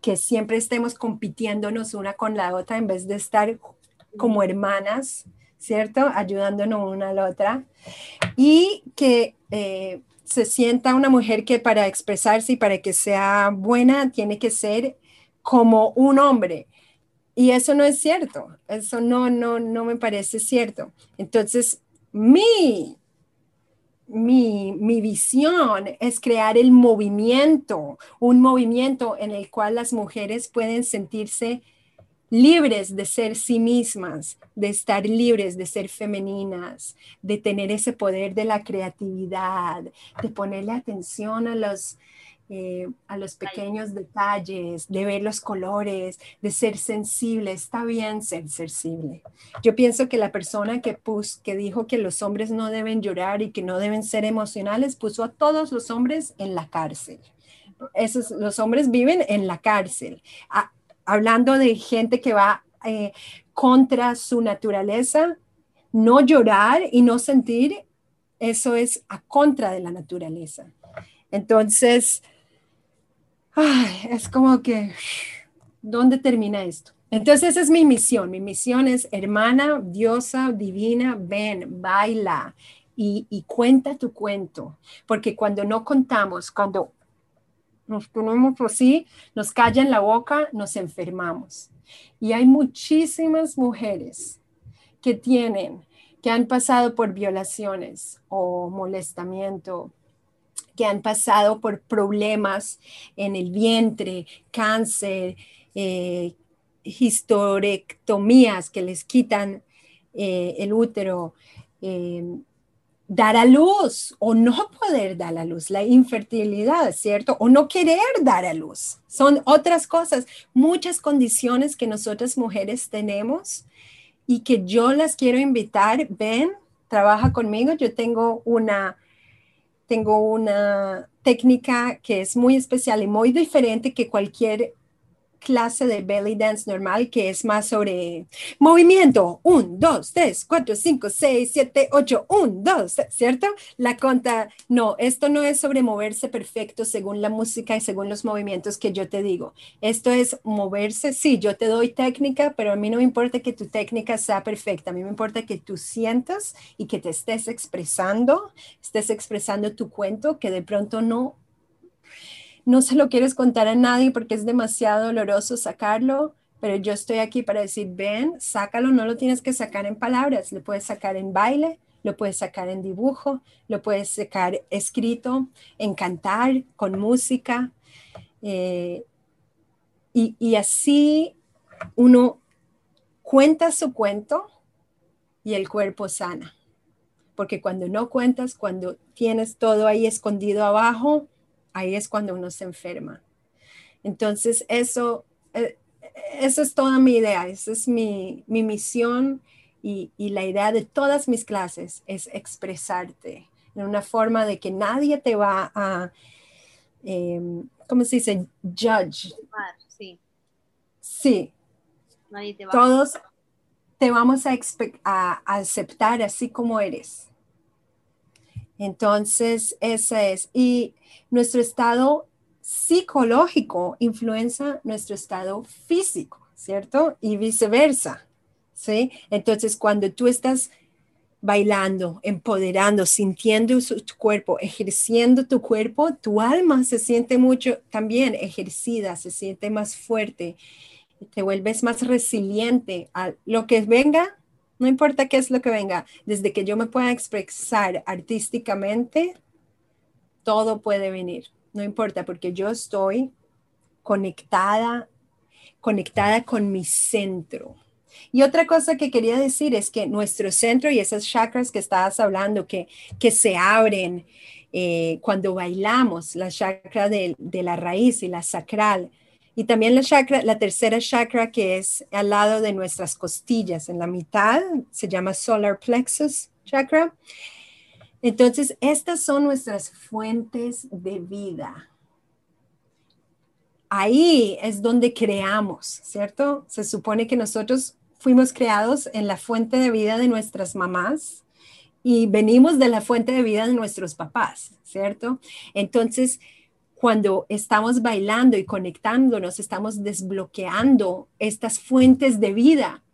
que siempre estemos compitiéndonos una con la otra en vez de estar como hermanas, ¿cierto? Ayudándonos una a la otra. Y que eh, se sienta una mujer que para expresarse y para que sea buena tiene que ser como un hombre. Y eso no es cierto, eso no, no, no me parece cierto. Entonces, mi, mi, mi, visión es crear el movimiento, un movimiento en el cual las mujeres pueden sentirse libres de ser sí mismas, de estar libres de ser femeninas, de tener ese poder de la creatividad, de ponerle atención a los, eh, a los pequeños detalles, de ver los colores, de ser sensible. Está bien ser sensible. Yo pienso que la persona que, que dijo que los hombres no deben llorar y que no deben ser emocionales puso a todos los hombres en la cárcel. Esos, los hombres viven en la cárcel hablando de gente que va eh, contra su naturaleza, no llorar y no sentir, eso es a contra de la naturaleza. Entonces, es como que, ¿dónde termina esto? Entonces, esa es mi misión. Mi misión es, hermana, diosa, divina, ven, baila y, y cuenta tu cuento. Porque cuando no contamos, cuando nos ponemos así, nos callan la boca, nos enfermamos. Y hay muchísimas mujeres que tienen, que han pasado por violaciones o molestamiento, que han pasado por problemas en el vientre, cáncer, eh, historectomías que les quitan eh, el útero, eh, dar a luz o no poder dar a luz, la infertilidad, ¿cierto? O no querer dar a luz. Son otras cosas, muchas condiciones que nosotras mujeres tenemos y que yo las quiero invitar. Ven, trabaja conmigo. Yo tengo una, tengo una técnica que es muy especial y muy diferente que cualquier clase de belly dance normal que es más sobre movimiento. Un, dos, tres, cuatro, cinco, seis, siete, ocho, un, dos, ¿cierto? La conta, no, esto no es sobre moverse perfecto según la música y según los movimientos que yo te digo. Esto es moverse, sí, yo te doy técnica, pero a mí no me importa que tu técnica sea perfecta, a mí me importa que tú sientas y que te estés expresando, estés expresando tu cuento, que de pronto no no se lo quieres contar a nadie porque es demasiado doloroso sacarlo, pero yo estoy aquí para decir, ven, sácalo, no lo tienes que sacar en palabras, lo puedes sacar en baile, lo puedes sacar en dibujo, lo puedes sacar escrito, en cantar, con música. Eh, y, y así uno cuenta su cuento y el cuerpo sana. Porque cuando no cuentas, cuando tienes todo ahí escondido abajo, ahí es cuando uno se enferma. Entonces, eso, eh, eso es toda mi idea, esa es mi, misión y, la idea de todas mis clases es expresarte en una forma de que nadie te va a, em, ¿cómo se dice? Judge. Sí. Sí. Todos te vamos a, a aceptar así como eres. Entonces, ese es. Y nuestro estado psicológico influencia nuestro estado físico, ¿cierto? Y viceversa, ¿sí? Entonces, cuando tú estás bailando, empoderando, sintiendo tu cuerpo, ejerciendo tu cuerpo, tu alma se siente mucho también ejercida, se siente más fuerte, te vuelves más resiliente a lo que venga, no importa qué es lo que venga, desde que yo me pueda expresar artísticamente, todo puede venir. No importa, porque yo estoy conectada, conectada con mi centro. Y otra cosa que quería decir es que nuestro centro y esas chakras que estabas hablando, que, que se abren eh, cuando bailamos, la chakra de, de la raíz y la sacral, y también la chakra, la tercera chakra que es al lado de nuestras costillas, en la mitad, se llama solar plexus chakra. Entonces, estas son nuestras fuentes de vida. Ahí es donde creamos, ¿cierto? Se supone que nosotros fuimos creados en la fuente de vida de nuestras mamás y venimos de la fuente de vida de nuestros papás, ¿cierto? Entonces, cuando estamos bailando y conectándonos, estamos desbloqueando estas fuentes de vida.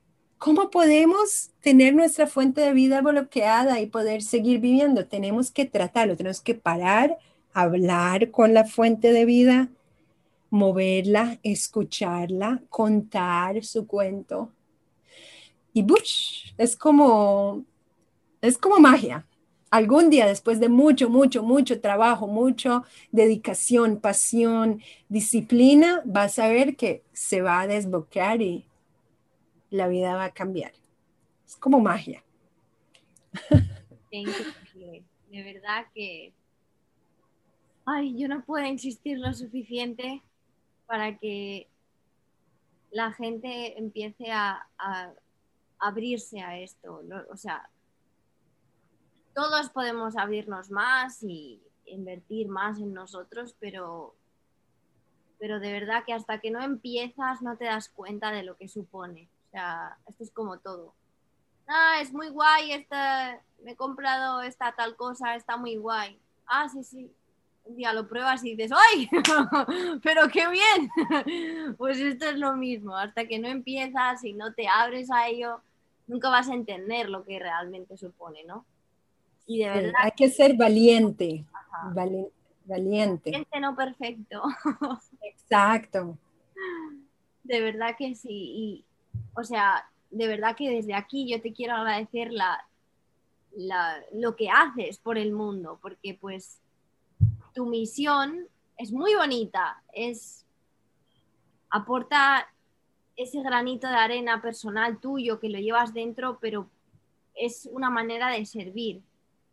¿Cómo podemos tener nuestra fuente de vida bloqueada y poder seguir viviendo? Tenemos que tratarlo, tenemos que parar, hablar con la fuente de vida, moverla, escucharla, contar su cuento. Y ¡bush! es como, es como magia algún día, después de mucho, mucho, mucho trabajo, mucha dedicación, pasión, disciplina, vas a ver que se va a desbloquear y la vida va a cambiar. Es como magia. De verdad que, ay, yo no puedo insistir lo suficiente para que la gente empiece a, abrirse a esto. O sea, todos podemos abrirnos más y invertir más en nosotros, pero, pero de verdad que hasta que no empiezas no te das cuenta de lo que supone. Sea, esto es como todo. Ah, es muy guay, esta, me he comprado esta tal cosa, está muy guay. Ah, sí, sí. Un día lo pruebas y dices, ¡ay! ¡Pero qué bien! Pues esto es lo mismo, hasta que no empiezas y no te abres a ello, nunca vas a entender lo que realmente supone, ¿no? Y de verdad. hay que ser valiente. valiente. Valiente, no perfecto. Exacto. De verdad que sí. Y, o sea, de verdad que desde aquí yo te quiero agradecer la, lo que haces por el mundo, porque pues tu misión es muy bonita, es aporta ese granito de arena personal tuyo que lo llevas dentro, pero es una manera de servir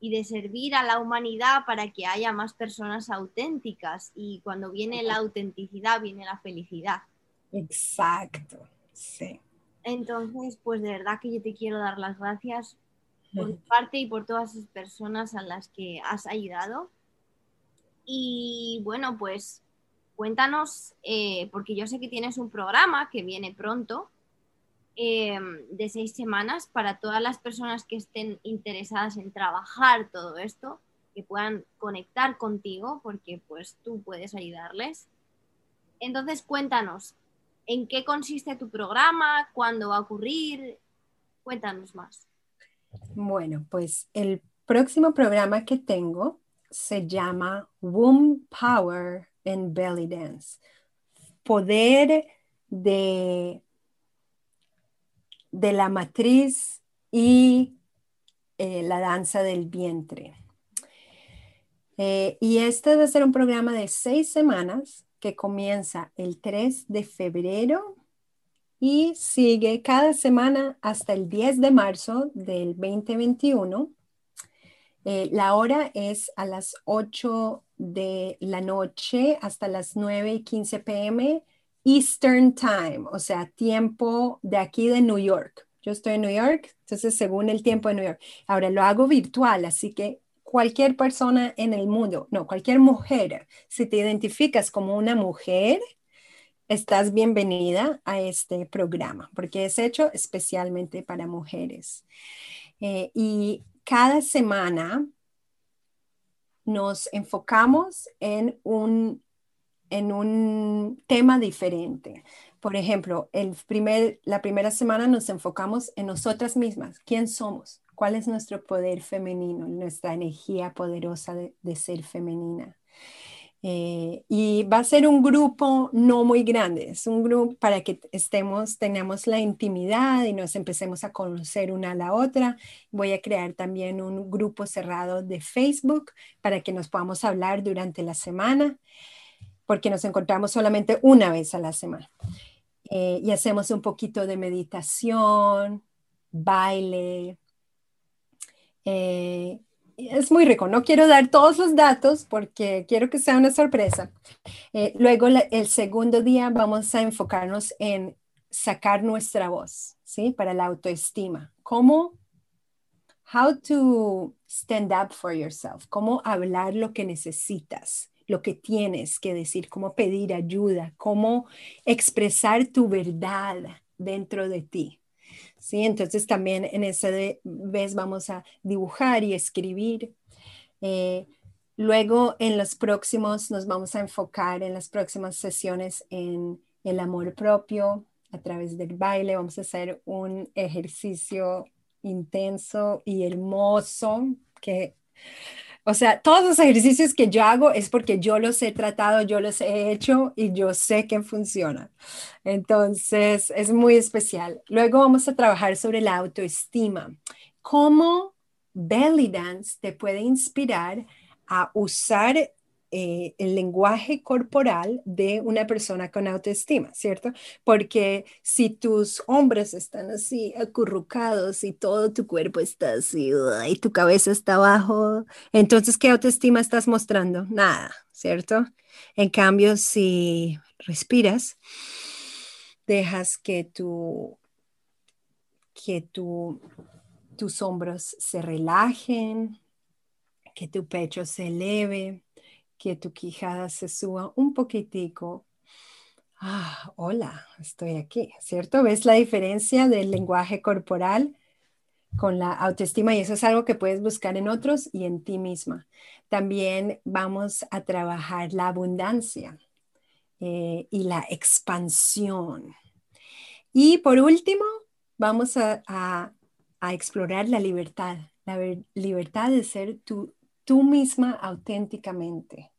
y de servir a la humanidad para que haya más personas auténticas y cuando viene la autenticidad viene la felicidad. Exacto, sí. Entonces, pues de verdad que yo te quiero dar las gracias por mi parte y por todas esas personas a las que has ayudado. Y bueno, pues cuéntanos, eh, porque yo sé que tienes un programa que viene pronto, em, de seis semanas para todas las personas que estén interesadas en trabajar todo esto, que puedan conectar contigo, porque pues tú puedes ayudarles. Entonces, cuéntanos, ¿en qué consiste tu programa? ¿Cuándo va a ocurrir? Cuéntanos más. Bueno, pues el próximo programa que tengo se llama Womb Power en Belly Dance. Poder de, de la matriz y eh, la danza del vientre. Eh, y este va a ser un programa de seis semanas que comienza el 3 de febrero y sigue cada semana hasta el 10 de marzo del 2021. Eh, la hora es a las 8 de la noche hasta las 9 y 15 pm Eastern Time, o sea, tiempo de aquí de New York. Yo estoy en New York, entonces según el tiempo de New York. Ahora lo hago virtual, así que cualquier persona en el mundo, no, cualquier mujer, si te identificas como una mujer, estás bienvenida a este programa, porque es hecho especialmente para mujeres. Eh, y cada semana nos enfocamos en un, en un tema diferente. Por ejemplo, el primer, la primera semana nos enfocamos en nosotras mismas. ¿Quién somos? ¿Cuál es nuestro poder femenino, nuestra energía poderosa de, de ser femenina? Eh, y va a ser un grupo no muy grande, es un grupo para que estemos, tengamos la intimidad y nos empecemos a conocer una a la otra. Voy a crear también un grupo cerrado de Facebook para que nos podamos hablar durante la semana, porque nos encontramos solamente una vez a la semana. Eh, y hacemos un poquito de meditación, baile, eh, es muy rico. No quiero dar todos los datos porque quiero que sea una sorpresa. Eh, luego, el segundo día vamos a enfocarnos en sacar nuestra voz, ¿sí? Para la autoestima. ¿Cómo? How to stand up for yourself. Cómo hablar lo que necesitas, lo que tienes que decir, cómo pedir ayuda, cómo expresar tu verdad dentro de ti. ¿Sí? Entonces también en esa vez vamos a dibujar y escribir. Eh, luego en los próximos nos vamos a enfocar en las próximas sesiones en el amor propio a través del baile. Vamos a hacer un ejercicio intenso y hermoso que o sea, todos los ejercicios que yo hago es porque yo los he tratado, yo los he hecho y yo sé que funciona. Entonces, es muy especial. Luego vamos a trabajar sobre la autoestima. ¿Cómo belly dance te puede inspirar a usar eh, el lenguaje corporal de una persona con autoestima, ¿cierto? Porque si tus hombros están así acurrucados y todo tu cuerpo está así y tu cabeza está abajo, entonces ¿qué autoestima estás mostrando? Nada, ¿cierto? En cambio, si respiras, dejas que tu que tu, tus hombros se relajen, que tu pecho se eleve, que tu quijada se suba un poquitico. Ah, hola, estoy aquí, ¿cierto? ¿Ves la diferencia del lenguaje corporal con la autoestima? Y eso es algo que puedes buscar en otros y en ti misma. También vamos a trabajar la abundancia eh, y la expansión. Y por último, vamos a, explorar la libertad, la libertad de ser tú, tú misma auténticamente.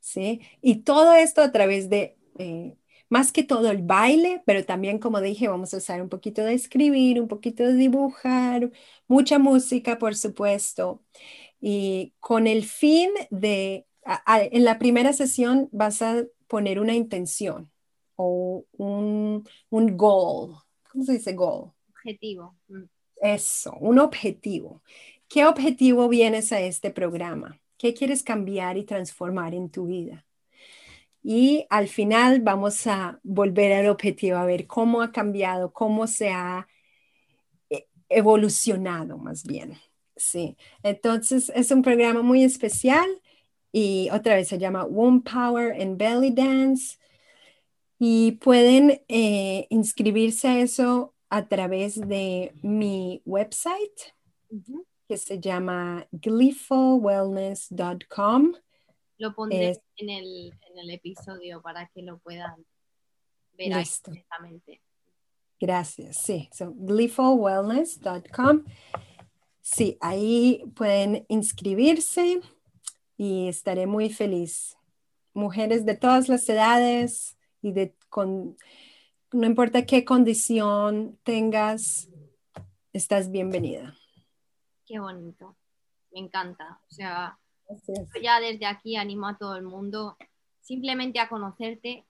¿sí? Y todo esto a través de, eh, más que todo el baile, pero también, como dije, vamos a usar un poquito de escribir, un poquito de dibujar, mucha música, por supuesto. Y con el fin de, en la primera sesión vas a poner una intención o un, un goal. ¿Cómo se dice goal? objetivo. Mm. Eso, un objetivo. ¿Qué objetivo vienes a este programa? ¿Qué quieres cambiar y transformar en tu vida? Y al final vamos a volver al objetivo, a ver cómo ha cambiado, cómo se ha eh, evolucionado más bien. Sí, entonces es un programa muy especial y otra vez se llama Womb Power and Belly Dance y pueden eh, inscribirse a eso a través de mi website que se llama glyphowellness.com. Lo pondré en, el, episodio para que lo puedan ver directamente. Gracias, sí. So, glyphowellness.com. Sí, ahí pueden inscribirse y estaré muy feliz. Mujeres de todas las edades y de con no importa qué condición tengas, estás bienvenida. Qué bonito, me encanta. O sea, ya desde aquí animo a todo el mundo simplemente a conocerte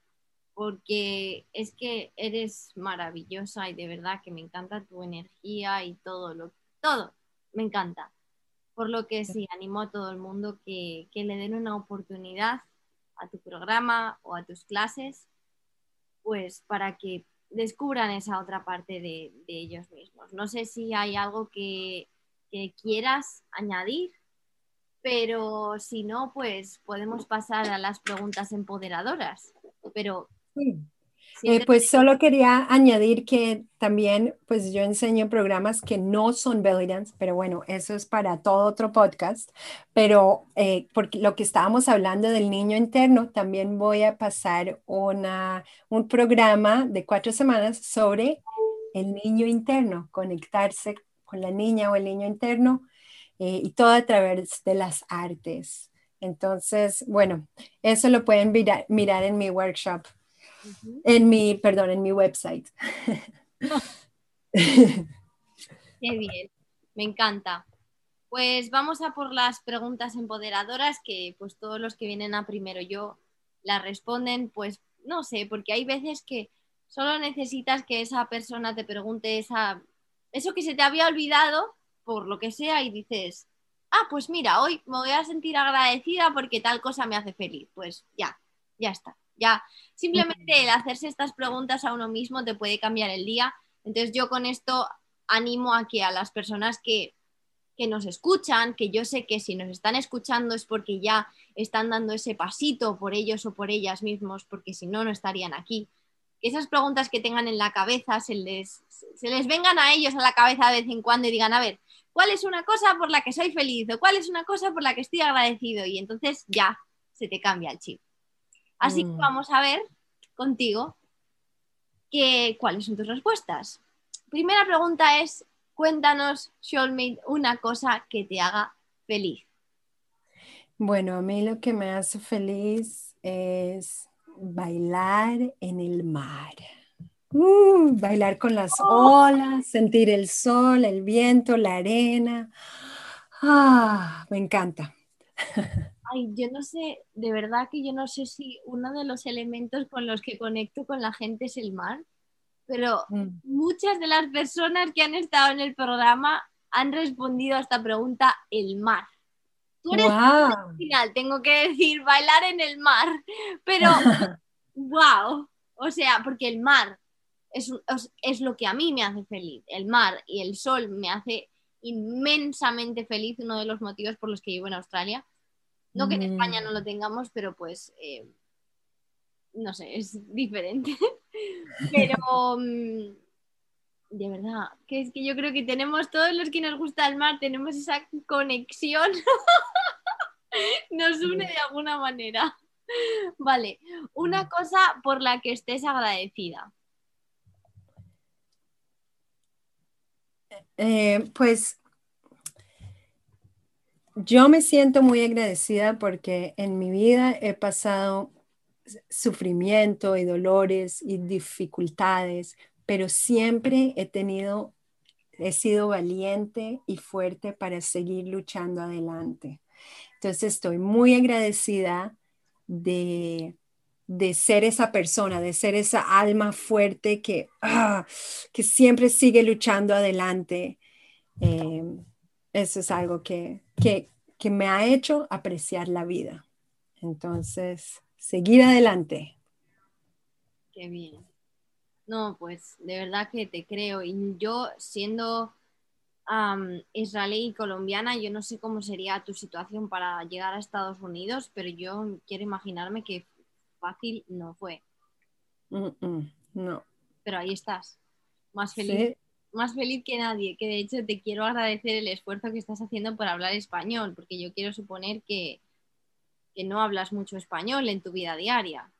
porque es que eres maravillosa y de verdad que me encanta tu energía y todo lo todo me encanta. Por lo que sí, animo a todo el mundo que, que le den una oportunidad a tu programa o a tus clases pues para que descubran esa otra parte de, ellos mismos. No sé si hay algo que, quieras añadir, pero si no, pues podemos pasar a las preguntas empoderadoras. Pero eh, pues solo quería añadir que también, pues yo enseño programas que no son belly dance, pero bueno, eso es para todo otro podcast. Pero eh, porque lo que estábamos hablando del niño interno, también voy a pasar una, un programa de cuatro semanas sobre el niño interno, conectarse con la niña o el niño interno eh, y todo a través de las artes. Entonces, bueno, eso lo pueden mirar en mi workshop en mi, perdón, en mi website. Qué bien, me encanta. Pues vamos a por las preguntas empoderadoras que pues todos los que vienen a primero yo las responden, pues no sé, porque hay veces que solo necesitas que esa persona te pregunte esa, eso que se te había olvidado por lo que sea y dices, ah, pues mira, hoy me voy a sentir agradecida porque tal cosa me hace feliz. Pues ya, ya está. Ya simplemente el hacerse estas preguntas a uno mismo te puede cambiar el día. Entonces yo con esto animo a que a las personas que, que nos escuchan, que yo sé que si nos están escuchando es porque ya están dando ese pasito por ellos o por ellas mismos, porque si no, no estarían aquí. Que esas preguntas que tengan en la cabeza se les, se les vengan a ellos a la cabeza de vez en cuando y digan, a ver, ¿cuál es una cosa por la que soy feliz o cuál es una cosa por la que estoy agradecido? Y entonces ya se te cambia el chip. Así que mm. vamos a ver contigo que, cuáles son tus respuestas. Primera pregunta es, cuéntanos, Soulmate, una cosa que te haga feliz. Bueno, a mí lo que me hace feliz es bailar en el mar. Uh, bailar con las olas, sentir el sol, el viento, la arena. Ah, me encanta. Ay, yo no sé, de verdad que yo no sé si uno de los elementos con los que conecto con la gente es el mar, pero Mm. muchas de las personas que han estado en el programa han respondido a esta pregunta el mar. Tú eres Wow. final, tengo que decir, bailar en el mar, pero wow, o sea, porque el mar es, es- lo que a mí me hace feliz, el mar y el sol me hace inmensamente feliz, uno de los motivos por los que vivo en Australia. No que en Mm. España no lo tengamos, pero pues, eh, no sé, es diferente. Pero, mm, de verdad, que es que yo creo que tenemos, todos los que nos gusta el mar, tenemos esa conexión. Nos une de alguna manera. Vale, una cosa por la que estés agradecida. Eh, pues yo me siento muy agradecida porque en mi vida he pasado sufrimiento y dolores y dificultades, pero siempre he tenido, he sido valiente y fuerte para seguir luchando adelante. Entonces estoy muy agradecida de, de ser esa persona, de ser esa alma fuerte que, ah, que siempre sigue luchando adelante. Eh, eso es algo que, que, que me ha hecho apreciar la vida. Entonces, seguir adelante. Qué bien. No, pues de verdad que te creo. Y yo siendo israelí y colombiana, yo no sé cómo sería tu situación para llegar a Estados Unidos, pero yo quiero imaginarme que fácil no fue. Mm, mm, no. Pero ahí estás, más feliz, Sí. más feliz que nadie, que de hecho te quiero agradecer el esfuerzo que estás haciendo por hablar español, porque yo quiero suponer que, que no hablas mucho español en tu vida diaria.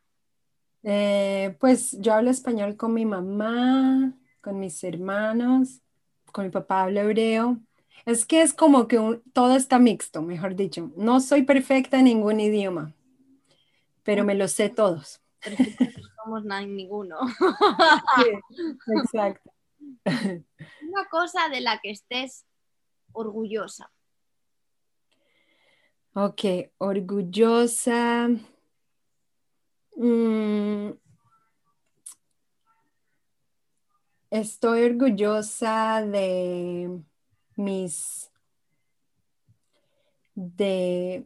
Eh, pues yo hablo español con mi mamá, con mis hermanos, con mi papá hablo hebreo. Es que es como que un- todo está mixto, mejor dicho. No soy perfecta en ningún idioma, pero me los sé todos. Pero es que no somos na- ninguno. Exacto. Una cosa de la que estés orgullosa. Ok, orgullosa. Mm, estoy orgullosa de mis, de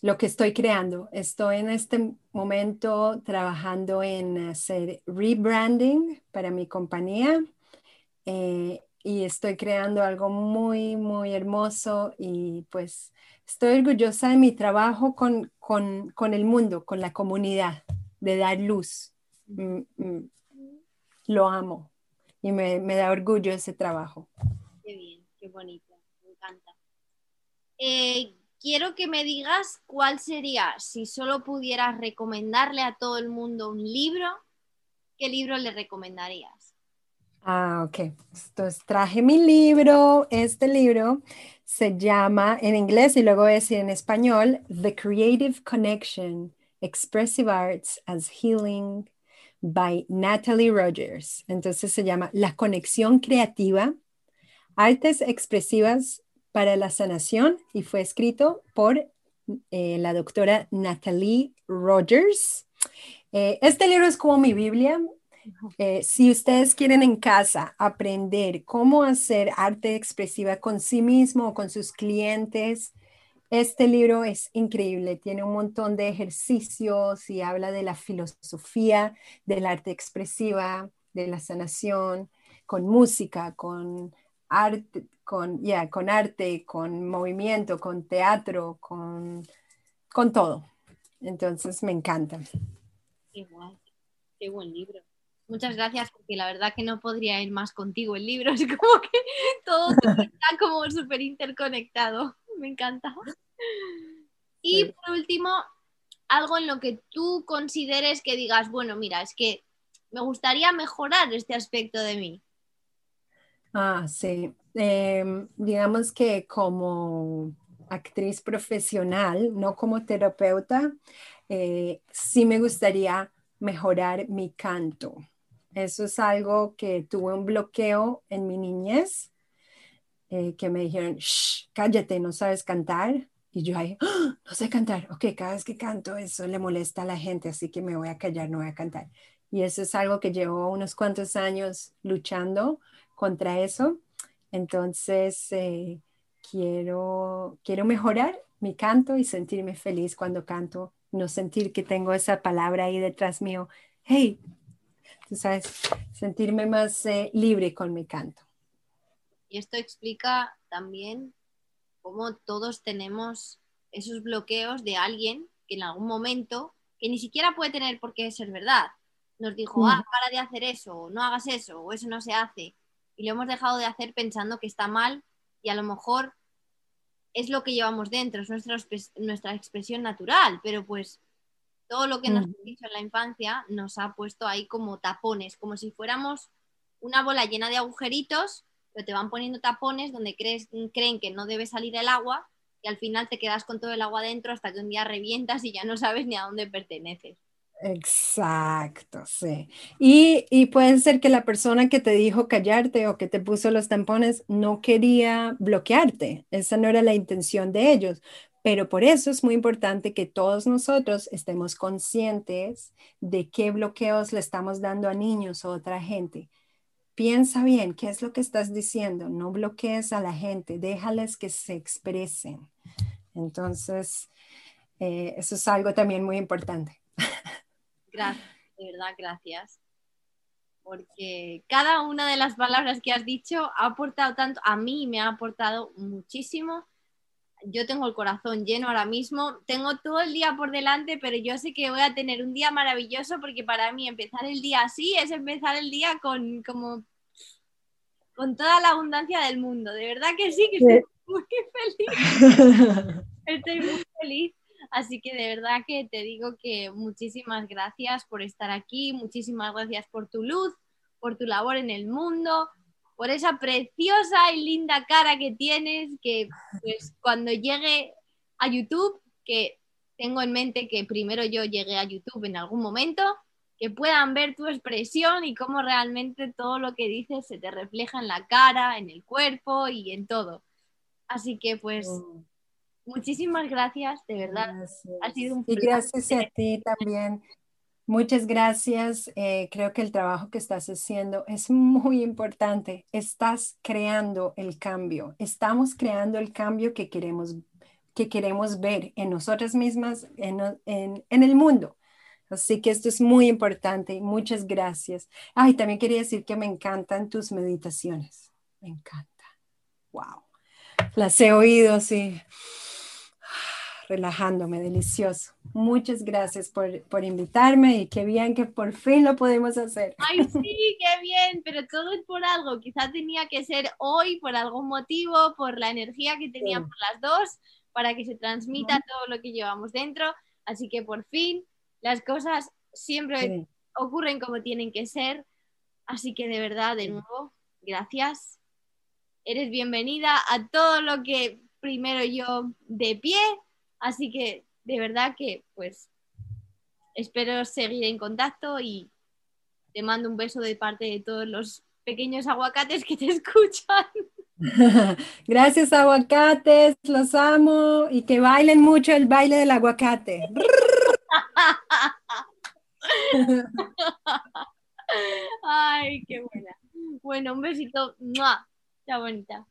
lo que estoy creando. Estoy en este momento trabajando en hacer rebranding para mi compañía eh, y estoy creando algo muy, muy hermoso y pues estoy orgullosa de mi trabajo con, con, con el mundo, con la comunidad, de dar luz. Mm, mm, lo amo y me, me da orgullo ese trabajo. Qué bien, qué bonito, me encanta. Eh, quiero que me digas cuál sería, si solo pudieras recomendarle a todo el mundo un libro, ¿qué libro le recomendarías? Ah, ok. Entonces traje mi libro. Este libro se llama en inglés y luego decir en español The Creative Connection, Expressive Arts as Healing by Natalie Rogers. Entonces se llama La Conexión Creativa, Artes Expresivas para la Sanación y fue escrito por eh, la doctora Natalie Rogers. Eh, este libro es como mi Biblia. Eh, si ustedes quieren en casa aprender cómo hacer arte expresiva con sí mismo o con sus clientes, este libro es increíble. Tiene un montón de ejercicios y habla de la filosofía del arte expresiva, de la sanación, con música, con arte, con, con arte, con movimiento, con teatro, con, con todo. Entonces me encanta. Qué guay, qué buen libro. Muchas gracias, porque la verdad que no podría ir más contigo el libro. Es como que todo está como súper interconectado. Me encanta. Y por último, algo en lo que tú consideres que digas, bueno, mira, es que me gustaría mejorar este aspecto de mí. Ah, sí. Em, digamos que como actriz profesional, no como terapeuta, eh, sí me gustaría mejorar mi canto. Eso es algo que tuve un bloqueo en mi niñez, eh, que me dijeron, Shh, cállate, no sabes cantar. Y yo ahí, ¡Ah! no sé cantar. Ok, cada vez que canto eso le molesta a la gente, así que me voy a callar, no voy a cantar. Y eso es algo que llevo unos cuantos años luchando contra eso. Entonces, eh, quiero, quiero mejorar mi canto y sentirme feliz cuando canto, no sentir que tengo esa palabra ahí detrás mío. Hey, tú sabes, sentirme más eh, libre con mi canto. Y esto explica también cómo todos tenemos esos bloqueos de alguien que en algún momento, que ni siquiera puede tener por qué ser verdad, nos dijo, ah, para de hacer eso, no hagas eso, o eso no se hace. Y lo hemos dejado de hacer pensando que está mal y a lo mejor es lo que llevamos dentro, es nuestra, nuestra expresión natural, pero pues todo lo que nos han dicho en la infancia nos ha puesto ahí como tapones, como si fuéramos una bola llena de agujeritos, pero te van poniendo tapones donde crees, creen que no debe salir el agua y al final te quedas con todo el agua dentro hasta que un día revientas y ya no sabes ni a dónde perteneces. Exacto, sí. Y, y, puede ser que la persona que te dijo callarte o que te puso los tampones no quería bloquearte. Esa no era la intención de ellos. Pero por eso es muy importante que todos nosotros estemos conscientes de qué bloqueos le estamos dando a niños o a otra gente. Piensa bien, ¿qué es lo que estás diciendo? No bloquees a la gente, déjales que se expresen. Entonces, eh, eso es algo también muy importante. Gracias, de verdad, gracias. Porque cada una de las palabras que has dicho ha aportado tanto, a mí me ha aportado muchísimo. Yo tengo el corazón lleno ahora mismo, tengo todo el día por delante, pero yo sé que voy a tener un día maravilloso porque para mí empezar el día así es empezar el día con como con toda la abundancia del mundo. De verdad que sí, que estoy muy feliz. Estoy muy feliz Así que de verdad que te digo que muchísimas gracias por estar aquí, muchísimas gracias por tu luz, por tu labor en el mundo, por esa preciosa y linda cara que tienes, que pues cuando llegue a YouTube, que tengo en mente que primero yo llegué a YouTube en algún momento, que puedan ver tu expresión y cómo realmente todo lo que dices se te refleja en la cara, en el cuerpo y en todo. Así que pues oh. Muchísimas gracias, de verdad. Ha sido un Y gracias a ti también. Muchas gracias. Eh, creo que el trabajo que estás haciendo es muy importante. Estás creando el cambio. Estamos creando el cambio que queremos, que queremos ver en nosotras mismas, en, en, el mundo. Así que esto es muy importante muchas gracias. Ay, también quería decir que me encantan tus meditaciones. Me encanta. Wow. Las he oído así relajándome, delicioso. Muchas gracias por, por, invitarme y qué bien que por fin lo podemos hacer. Ay, sí, qué bien, pero todo es por algo. Quizás tenía que ser hoy por algún motivo, por la energía que teníamos las dos, para que se transmita todo lo que llevamos dentro. Así que por fin las cosas siempre ocurren como tienen que ser. Así que de verdad, de nuevo, gracias. Eres bienvenida a todo lo que primero yo de pie Así que de verdad que pues espero seguir en contacto y te mando un beso de parte de todos los pequeños aguacates que te escuchan. Gracias aguacates, los amo y que bailen mucho el baile del aguacate. Ay, qué buena. Bueno, un besito. Chao, bonita.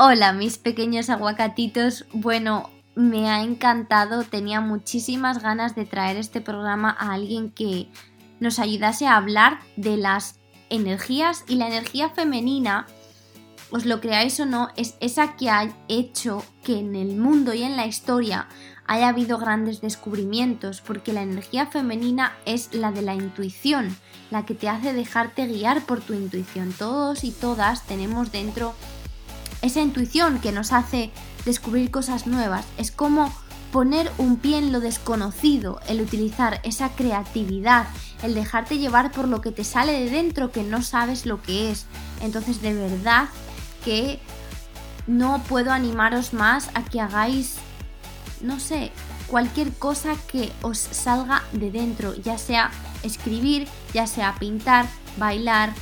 Hola, mis pequeños aguacatitos. Bueno, me ha encantado, tenía muchísimas ganas de traer este programa a alguien que nos ayudase a hablar de las energías y la energía femenina, os lo creáis o no, es esa que ha hecho que en el mundo y en la historia haya habido grandes descubrimientos, porque la energía femenina es la de la intuición, la que te hace dejarte guiar por tu intuición. Todos y todas tenemos dentro esa intuición que nos hace descubrir cosas nuevas. Es como poner un pie en lo desconocido, el utilizar esa creatividad, el dejarte llevar por lo que te sale de dentro que no sabes lo que es. Entonces de verdad que no puedo animaros más a que hagáis, no sé, cualquier cosa que os salga de dentro, ya sea escribir, ya sea pintar, bailar,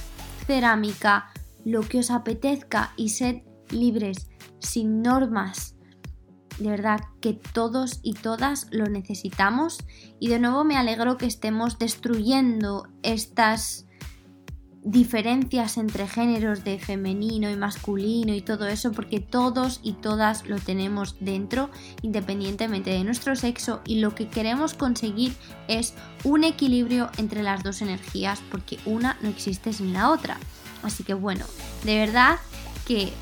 cerámica, lo que os apetezca y sed libres, sin normas. De verdad que todos y todas lo necesitamos y de nuevo me alegro que estemos destruyendo estas diferencias entre géneros de femenino y masculino y todo eso porque todos y todas lo tenemos dentro independientemente de nuestro sexo y lo que queremos conseguir es un equilibrio entre las dos energías porque una no existe sin la otra. Así que bueno, de verdad que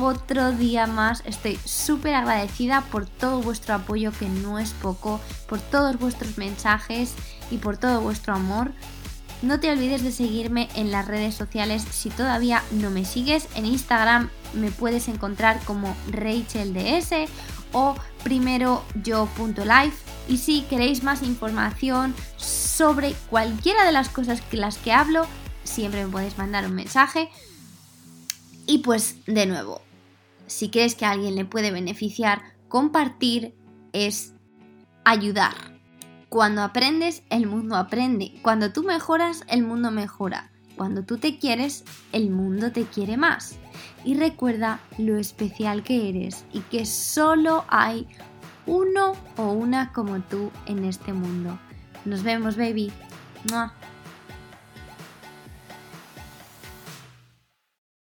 otro día más estoy súper agradecida por todo vuestro apoyo que no es poco, por todos vuestros mensajes y por todo vuestro amor. No te olvides de seguirme en las redes sociales si todavía no me sigues. En Instagram me puedes encontrar como RachelDS o primero yo.life. Y si queréis más información sobre cualquiera de las cosas que las que hablo, siempre me podéis mandar un mensaje. Y pues de nuevo, si crees que a alguien le puede beneficiar, compartir es ayudar. Cuando aprendes, el mundo aprende. Cuando tú mejoras, el mundo mejora. Cuando tú te quieres, el mundo te quiere más. Y recuerda lo especial que eres y que solo hay uno o una como tú en este mundo. Nos vemos, baby.